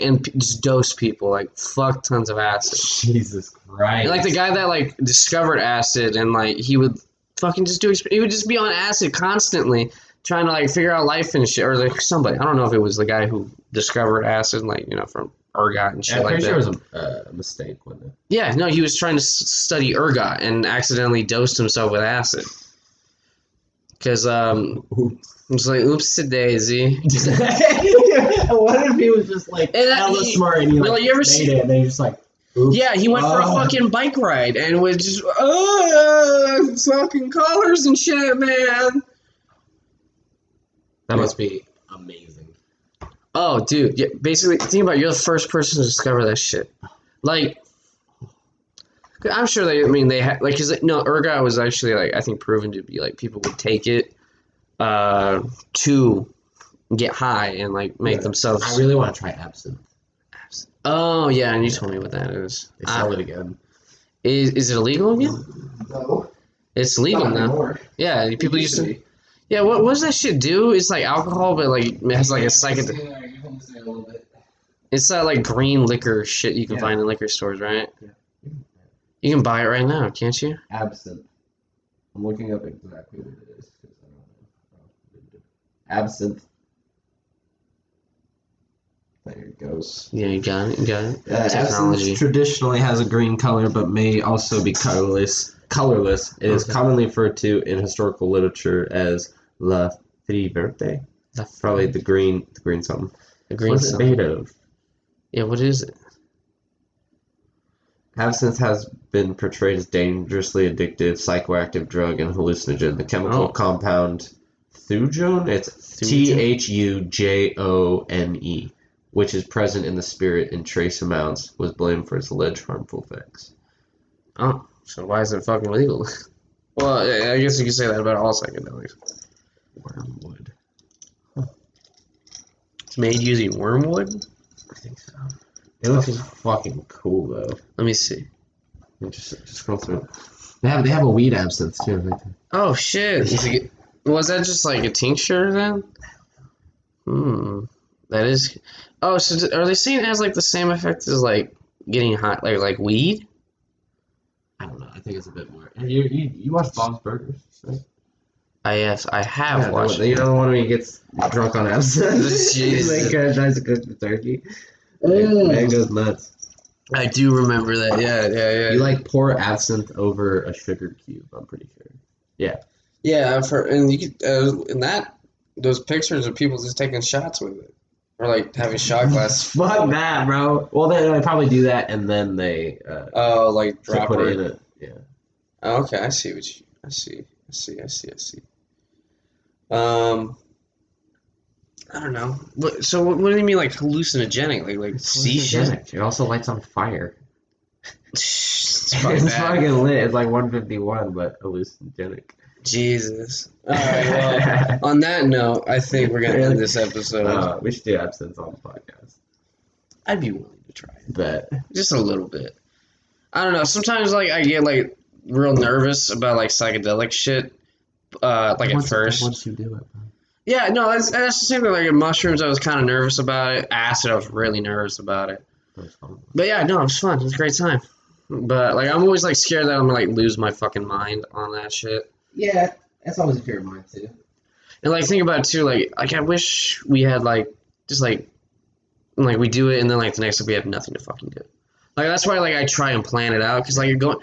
and just dose people like fuck tons of acid. Jesus Christ. And, like the guy that like discovered acid and like he would fucking just do he would just be on acid constantly trying to like figure out life and shit or like somebody I don't know if it was the guy who discovered acid like you know from ergot and shit Yeah, I'm like that. sure it was a uh, mistake, wasn't it? Yeah, no, he was trying to s- study ergot and accidentally dosed himself with acid. Because um, it was like, oops, daisy. what if he was just like And that- hella he- smart and he well, like you ever made see- it and then he's just like, oops. Yeah, he went for a Oh. fucking bike ride and was just, oh, fucking colors and shit, man. That must be amazing. Oh, dude, yeah, basically, think about it, you're the first person to discover that shit. Like I'm sure they, I mean, they had, like, because, no, ergot was actually, like, I think proven to be, like, people would take it uh, to get high and, like, make Yeah. themselves. I really want to try absinthe. Oh, yeah, and you told me what that is. They sell Uh, it again. is, is it illegal again? No, It's legal now. Yeah, people used to. Yeah, what, what does that shit do? It's like alcohol, but like it has like a psychedelic. It's that like green liquor shit you can Yeah. find in liquor stores, right? Yeah. You can buy it right now, can't you? Absinthe. I'm looking up exactly what it is. 'cause I don't know. Absinthe. There it goes. Yeah, you got it. You got it. Uh, Technology. traditionally has a green color, but may also be colorless. Colorless. It is Okay. commonly referred to in historical literature as la Verde. That's Probably the green, the green something. the green What's it made of? Yeah, what is it? Absinthe has been portrayed as dangerously addictive, psychoactive drug and hallucinogen. The chemical Oh. compound thujone, it's T H U J O N E, which is present in the spirit in trace amounts, was blamed for its alleged harmful effects. Oh, so why is it fucking legal? well, I guess you could say that about all psychedelics. Wormwood. It's made using wormwood. I think so. It looks fucking cool though. Let me see. Just just scroll through. They have they have a weed absinthe too. Right. Oh shit! Was that just like a tincture then? Hmm. That is. Oh, so are they saying it has like the same effect as like getting hot, like like weed? I don't know. I think it's a bit more. You you, you watch Bob's Burgers? Right? I have I have Yeah, watched. the, you know the one where he gets drunk on absinthe. Jesus. Like uh, tries to cook the turkey. Mm. Man goes nuts. I do remember that. Yeah, yeah, yeah. You like pour absinthe over a sugar cube. I'm pretty sure. Yeah, I've heard, and you could uh, in that those pictures of people just taking shots with it, or like having shot glass. Fuck that, bro. Well, they, they probably do that and then they uh, Oh, like drop put it. in it. Yeah. Oh, okay, I see what you. I see. I see. I see. I see. Um, I don't know. What, so what, what do you mean, like hallucinogenic? Like like sea shit? It also lights on fire. it's It's, fucking lit. It's like 151, but hallucinogenic. Jesus. All right. Well, on that note, I think we're gonna end this episode. Uh, we should do absinthe on the podcast. I'd be willing to try it, Bet. just a little bit. I don't know. Sometimes like I get like real nervous about like psychedelic shit. Uh, like at first. Once you do it, bro. Yeah, no, that's, that's the same thing. Like mushrooms, I was kind of nervous about it. Acid, I was really nervous about it. But yeah, no, it was fun. It was a great time. But like I'm always like scared that I'm gonna like lose my fucking mind on that shit. Yeah, that's always a fear of mine too. And like think about it too, like like I wish we had like just like like we do it and then like the next week we have nothing to fucking do. Like that's why like I try and plan it out because like you're going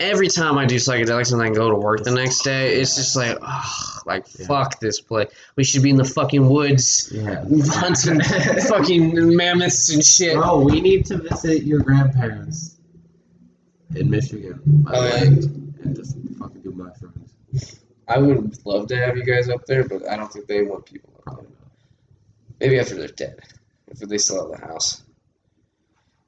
every time I do psychedelics and then go to work the next day, it's just like oh, like Yeah. fuck this place. We should be in the fucking woods Yeah. hunting fucking mammoths and shit. Oh, we need to visit your grandparents in Michigan. by Oh, yeah. And just fucking do mushrooms. I would love to have you guys up there, but I don't think they want people up there. Maybe after they're dead, if they still have the house.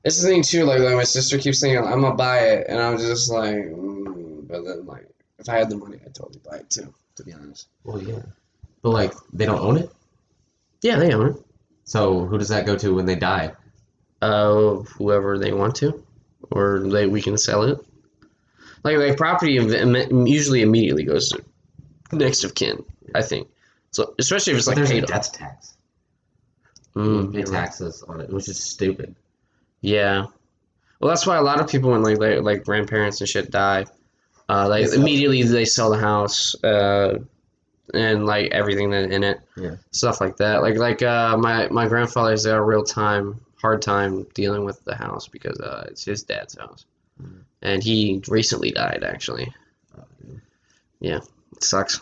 It's the thing too. Like, like my sister keeps saying, "I'm gonna buy it," and I'm just like, mm, but then like, if I had the money, I'd totally buy it too. To be honest. Well, yeah. But like, they don't own it. Yeah, they own it. So who does that go to when they die? Uh, whoever they want to, or they we can sell it. Like like property usually immediately goes to next of kin. I think. So especially if it's like there's a paid off. death tax. Mm, you're right. on it, which is stupid. Yeah. Well, that's why a lot of people when like they, like grandparents and shit die, uh, like They immediately they sell the house, uh, and like everything that in it, Yeah. stuff like that. Like like uh, my my grandfather's had a real time hard time dealing with the house because uh, it's his dad's house, Mhm. And he recently died actually. Yeah. It sucks,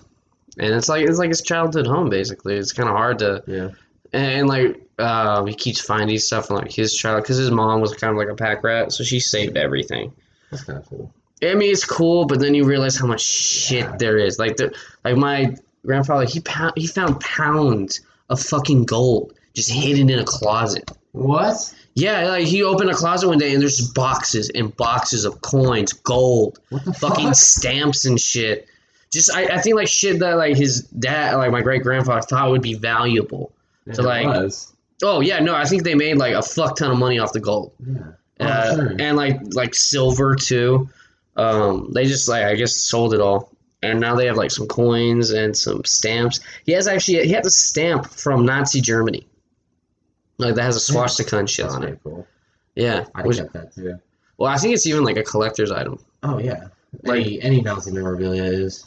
and it's like it's like his childhood home basically. It's kind of hard to Yeah. and, like uh, he keeps finding stuff from like his child because his mom was kind of like a pack rat, so she saved everything. That's kind of cool. I mean, it's cool, but then you realize how much shit Yeah. there is. Like, the, like my grandfather, he pound, he found pounds of fucking gold just hidden in a closet. What? Yeah, like he opened a closet one day and there's boxes and boxes of coins, gold, fucking fuck? stamps and shit. Just I, I think like shit that like his dad, like my great grandfather, thought would be valuable. Yeah, so, it like- was. Oh yeah, no, I think they made like a fuck ton of money off the gold. Yeah. Oh, uh, sure. and like like silver too. Um, they just like I guess sold it all, and now they have like some coins and some stamps. He has actually he has a stamp from Nazi Germany, like that has a swastika and shit That's on pretty it. cool. Yeah, I which, get that too. well I think it's even like a collector's item. Oh yeah. Like- any any Nazi memorabilia is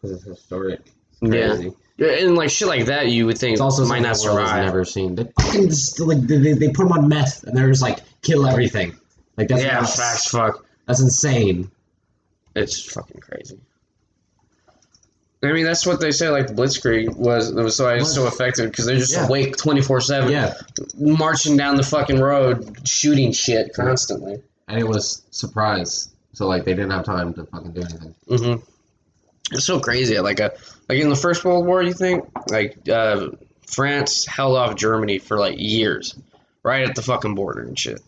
because it's historic. It's Yeah. crazy. Yeah, and like shit like that you would think It's also might something not the world has survive. never seen. They fucking just like they, they, they put them on meth and they're just like kill everything. Like that's yeah, facts. Fuck, That's insane. it's fucking crazy. I mean, that's what they say. Like the Blitzkrieg was, it was so it's so effective because they're just Yeah. awake twenty four seven. Yeah, marching down the fucking road, shooting shit constantly. and it was surprise. So like they didn't have time to fucking do anything. Mm-hmm. It's so crazy. Like a like in the First World War, you think like uh, France held off Germany for like years, right at the fucking border and shit.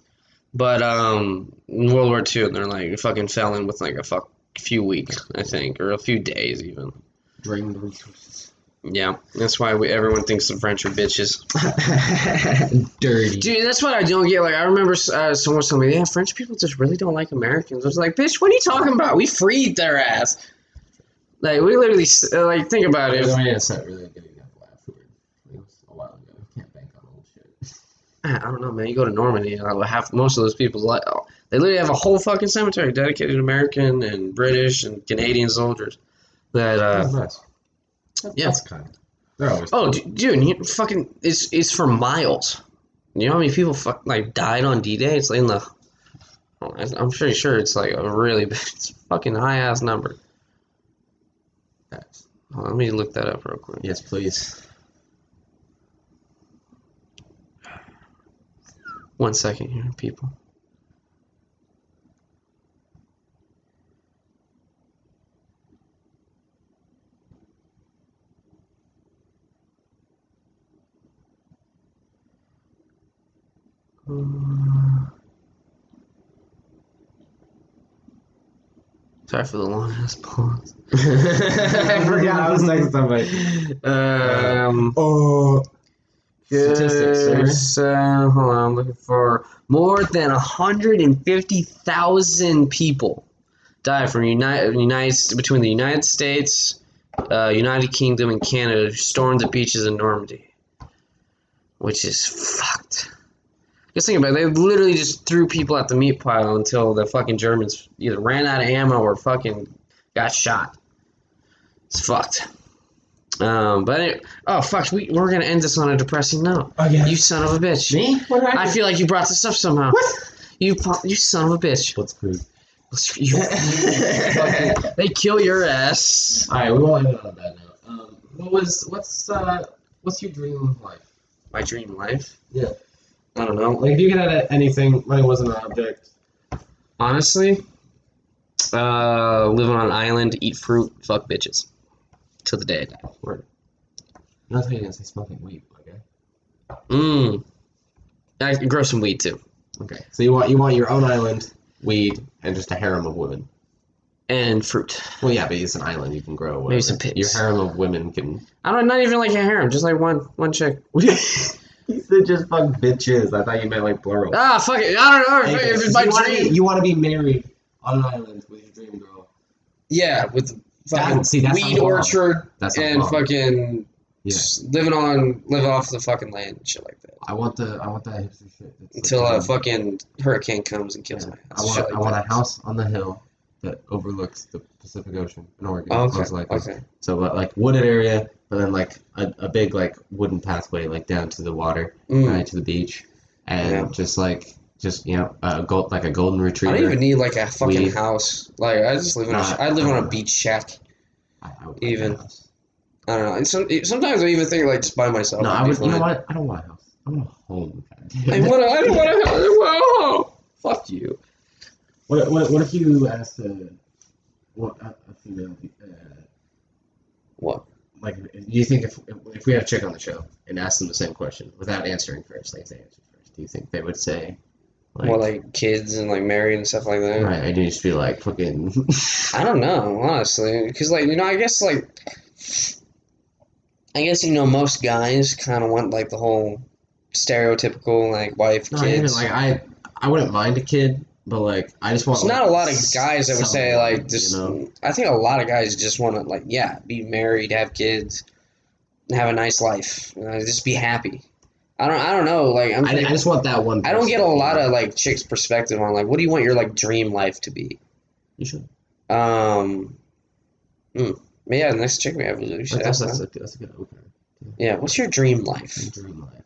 But um, in World War Two, they're like fucking fell in with like a fuck few weeks, I think, or a few days even. Drain the resources. Yeah, that's why we, everyone thinks the French are bitches. Dirty. Dude, that's what I don't get. Like, I remember uh, someone told me, "Yeah, French people just really don't like Americans." I was like, "Bitch, what are you talking about? We freed their ass." Like, we literally, uh, like, think about it. I mean, it's not really getting that laugh. It was a while ago. Can't bank on old shit. I don't know, man. You go to Normandy, and uh, half most of those people, like, oh, they literally have a whole fucking cemetery dedicated to American and British and Canadian soldiers. That, uh, That's nice. yeah. That's kind. They're always. oh, d- dude, you fucking, it's it's for miles. You know how many people fuck, like died on D-Day? It's like in the, oh, I'm pretty sure it's like a really, it's a fucking high ass number. That's- let me look that up real quick. Yes, please. One second here, people. Sorry for the long ass pause. I forgot I was next to somebody. Um, Oh. Statistics. Uh, hold on, I'm looking for more than 150,000 people died from United, United between the United States, uh, United Kingdom, and Canada who stormed the beaches in Normandy, which is fucked. Just think about it. They literally just threw people at the meat pile until the fucking Germans either ran out of ammo or fucking got shot. It's fucked. Um, but it, oh fuck, we we're gonna end this on a depressing note. Oh yeah. You son of a bitch. me? What I, I feel like you brought this up somehow. What? You pu- you son of a bitch. What's crude? You fucking- they kill your ass. All right, we won't end it on a bad note. Um, what was what's uh what's your dream life? My dream life. Yeah. I don't know. Like if you could add anything, money wasn't an object. Honestly, uh, live on an island, eat fruit, fuck bitches, till the day I die. Word. Not that you're gonna say smoking weed, okay? Mmm. I can grow some weed too, Okay. So you want you want your own island, weed, and just a harem of women. and fruit. Well, yeah, but it's an island. You can grow. Whatever. Maybe some pigs. Your harem of women can. I don't. Not even like a harem, just like one one chick. you said just fuck bitches. I thought you meant like plural. Ah, fuck it. I don't know so it's my you wanna be- you want to be married on an island with your dream girl. Yeah, with fucking That- see, weed orchard and wrong. fucking Yeah. living on live off the fucking land and shit like that. I want the I want that hipster shit. that's like, Until a fucking hurricane comes and kills yeah. my I want like I want that. a house on the hill that overlooks the Pacific Ocean in Oregon. Oh, okay. likely. Okay. So but, like wooded area, but then like a, a big like wooden pathway like down to the water, Mm. right to the beach, and Yeah. just like just you know a gold like a golden retriever. I don't even need like a fucking Weed. house. Like I just live in a Nah, sh- I live on a nah. beach shack. I, I would like even. I don't know. And some, sometimes I even think like just by myself. No, I would. You know what? I don't want a house. I want a home. I want. I don't want to. Whoa! Fuck you. What, what, what if you asked a, what, a, a female, uh, What? Like, do you think if, if we had a chick on the show and asked them the same question without answering first, like, if they answered first, do you think they would say, like, More like kids and like married and stuff like that. right, and you just be like, fucking, I don't know, honestly, because like you know, I guess like, I guess you know, most guys kind of want like the whole stereotypical like wife, no, even, like, I, I wouldn't mind a kid, but, like, I just want, There's not a lot of guys that would say like just. you know? I think a lot of guys just want to like yeah, be married, have kids, have a nice life, uh, just be happy. I don't. I don't know. Like I'm. I, I just want that one I don't get a lot of like chicks' perspective on like what do you want your like dream life to be. You should. Um. Hmm. Yeah, the next chick we have, we should That's, ask that's, a, that's a good opener. Yeah, what's your dream life? Dream life.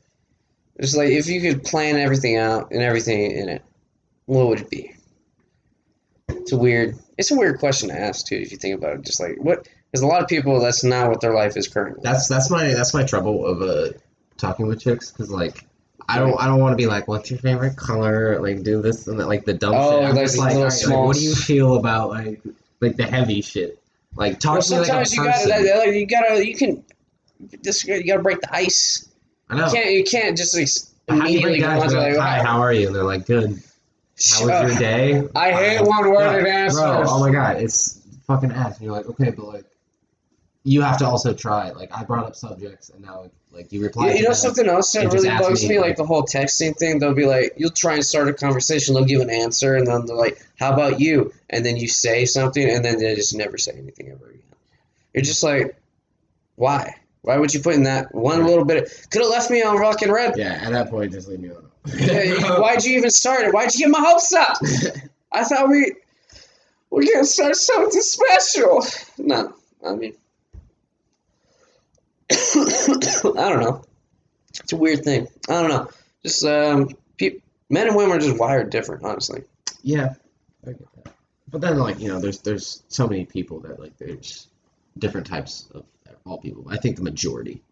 It's like if you could plan everything out and everything in it, what would it be? It's a weird. It's a weird question to ask too, if you think about it. Just like what? Because a lot of people, that's not what their life is currently. That's that's my that's my trouble of uh talking with chicks because like I don't I don't want to be like what's your favorite color like do this and that like the dumb Oh, shit. I'm like just like, little alright, like, small what do you feel about like like the heavy shit? Like talk Well, to me like a sometimes you person. gotta, like, you gotta, you can, this, you gotta break the ice. I know. You can't, you can't just like But how do you immediately go on to like, hi, how are you? And they're like, good. How was your day? I hate Fine. one worded Bro, answers. Bro, oh my god, it's fucking ass. And you're like, okay, but like, you have to also try. Like, I brought up subjects, and now like you reply. You, know something else that really bugs me, me, like, like- the whole texting thing. They'll be like, you'll try and start a conversation, they'll give an answer, and then they're like, "How about you?" And then you say something, and then they just never say anything ever again. You're just like, why? Why would you put in that one Right. little bit? Could have left me on fucking read. Yeah, at that point, just leave me alone. Why'd you even start it? Why'd you get my hopes up? I thought we we're gonna start something special. No, I mean, I don't know. It's a weird thing. I don't know. Just um, pe- men and women are just wired different, honestly. Yeah, I get that. But then, like you know, there's there's so many people that like there's different types of all people. I think the majority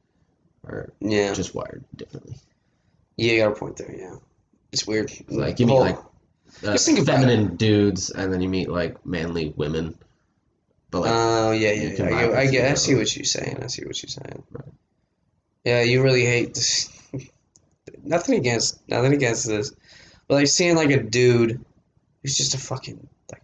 are Yeah, just wired differently. yeah, you got a point there. Yeah, it's weird. Like you meet like uh, Just think feminine dudes, and then you meet like manly women. But like, Oh yeah, yeah, yeah. I, get- I, get, I see what you're saying. I see what you're saying. Right. Yeah, you really hate this. nothing against, nothing against this, but like seeing like a dude who's just a fucking like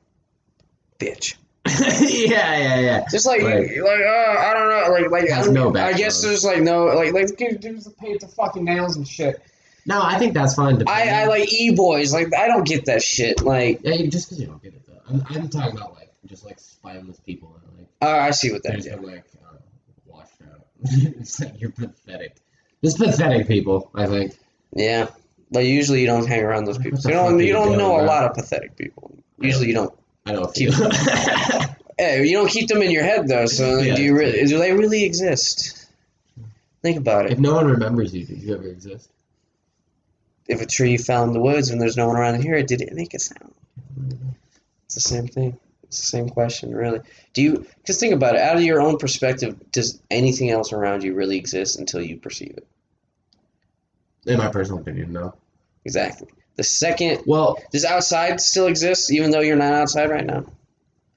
bitch. Yeah, yeah, yeah. Just like Right. like uh, I don't know, like like Has I, no I guess there's like no like like dude, dudes that paint the fucking nails and shit. No, I think that's fine. I I like e boys. Like I don't get that shit. Like Yeah, just because you don't get it though. I'm, I'm talking about like just like spineless people and like oh, I see what that like uh, washed out. it's like you're pathetic. Just pathetic people. I think. Yeah, but usually you don't hang around those people. You don't you don't know a lot of pathetic people. Usually you don't. I know a Keep- few. Hey, you don't keep them in your head though. So Yeah. do you really? Do they really exist? Think about it. if no one remembers you, did you ever exist? If a tree fell in the woods and there's no one around to hear it, did it make a sound? It's the same thing. It's the same question, really. Do you? Because think about it. Out of your own perspective, does anything else around you really exist until you perceive it? In my personal opinion, no. Exactly. The second, Well, does outside still exist even though you're not outside right now?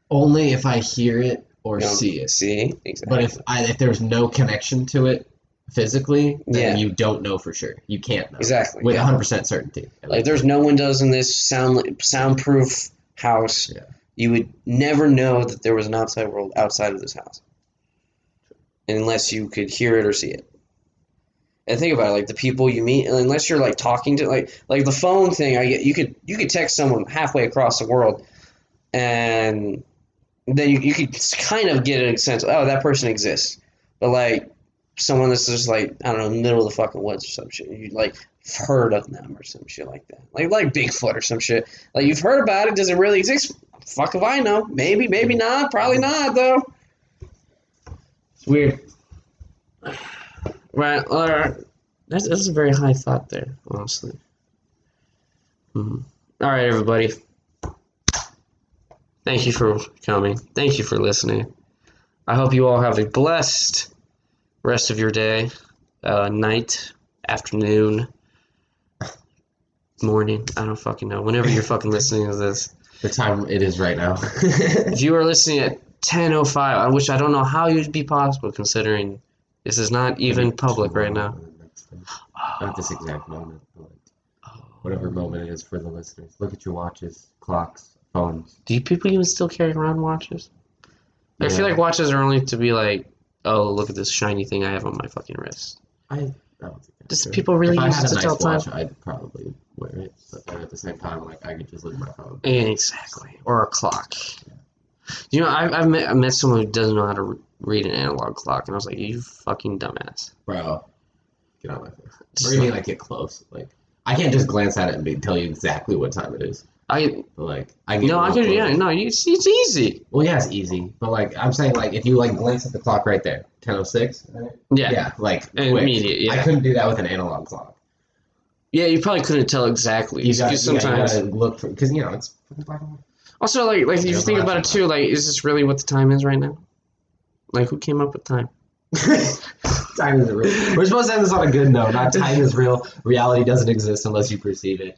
only if I hear it or You see it. See, exactly. But if I if there's no connection to it physically, then Yeah. you don't know for sure. You can't know Exactly, with yeah. 100 percent certainty. like there's no windows in this sound soundproof house. Yeah. You would never know that there was an outside world outside of this house, unless you could hear it or see it. And think about it, like the people you meet, unless you're like talking to like like the phone thing. I get you could you could text someone halfway across the world, and then you, you could kind of get a sense. Oh, that person exists. But like someone that's just like I don't know, middle of the fucking woods or some shit. You like heard of them or some shit like that. Like like Bigfoot or some shit. Like you've heard about it. Does it really exist? Fuck if I know. Maybe, maybe not. Probably not though. It's weird. Right. All right. That's, that's a very high thought there, honestly. Mhm. All right, everybody. Thank you for coming. Thank you for listening. I hope you all have a blessed rest of your day, uh, night, afternoon, morning. I don't fucking know. Whenever you're fucking listening to this. The time it is right now. If you are listening at 10.05, which I don't know how you'd be possible considering this is not even public right now. Not this exact moment, but like whatever moment it is for the listeners. Look at your watches, clocks, phones. Do you people even still carry around watches? I feel like watches are only to be like, oh, look at this shiny thing I have on my fucking wrist. I, I don't think Just people really if use it to nice tell time. I'd probably wear it. But at the same time, like I could just leave my phone. Exactly. Or a clock. You know, I've, I've met, I met someone who doesn't know how to read an analog clock, and I was like, you fucking dumbass. Bro, get out of my face. Just Or you mean like- like get close? Like I can't just glance at it and be, tell you exactly what time it is. I like I can get no, I close. yeah, no, it's, it's easy. Well, yeah, it's easy, but like I'm saying, like if you like glance at the clock right there, ten oh six. Yeah, Yeah, like immediate, yeah. I couldn't do that with an analog clock. yeah. You probably couldn't tell exactly. You got sometimes. yeah, you look because you know it's fucking black and white. Also, like, like if you think about it. too, like, is this really what the time is right now? Like, who came up with time? time is real. We're supposed to end this on a good note. Not time is real. Reality doesn't exist unless you perceive it.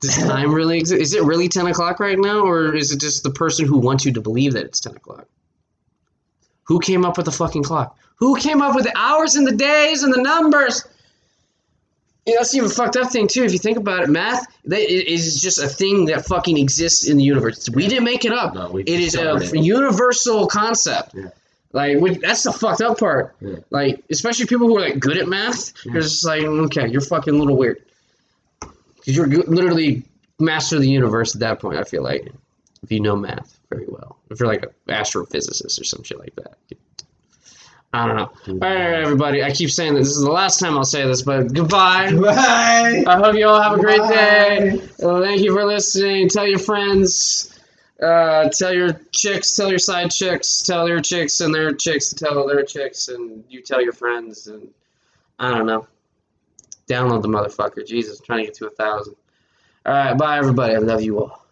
Does time really exist? Is it really ten o'clock right now, or is it just the person who wants you to believe that it's ten o'clock? Who came up with the fucking clock? Who came up with the hours and the days and the numbers? Yeah, that's the even fucked up thing too. If you think about it, math that is just a thing that fucking exists in the universe. We didn't make it up. No, we It is a universal concept. Yeah. Like which, that's the fucked up part. Yeah. Like especially people who are like good at math. Yeah. You're just like okay, you're fucking a little weird. Because you're literally master of the universe at that point. I feel like if you know math very well, if you're like an astrophysicist or some shit like that. I don't know. Mm-hmm. All right, everybody. I keep saying that this is the last time I'll say this, but goodbye. Bye. I hope you all have a great day. Well, thank you for listening. Tell your friends. Uh, tell your chicks. Tell your side chicks. Tell your chicks and their chicks tell their chicks, and you tell your friends. And I don't know. Download the motherfucker. Jesus, I'm trying to get to a thousand. All right, bye everybody. I love you all.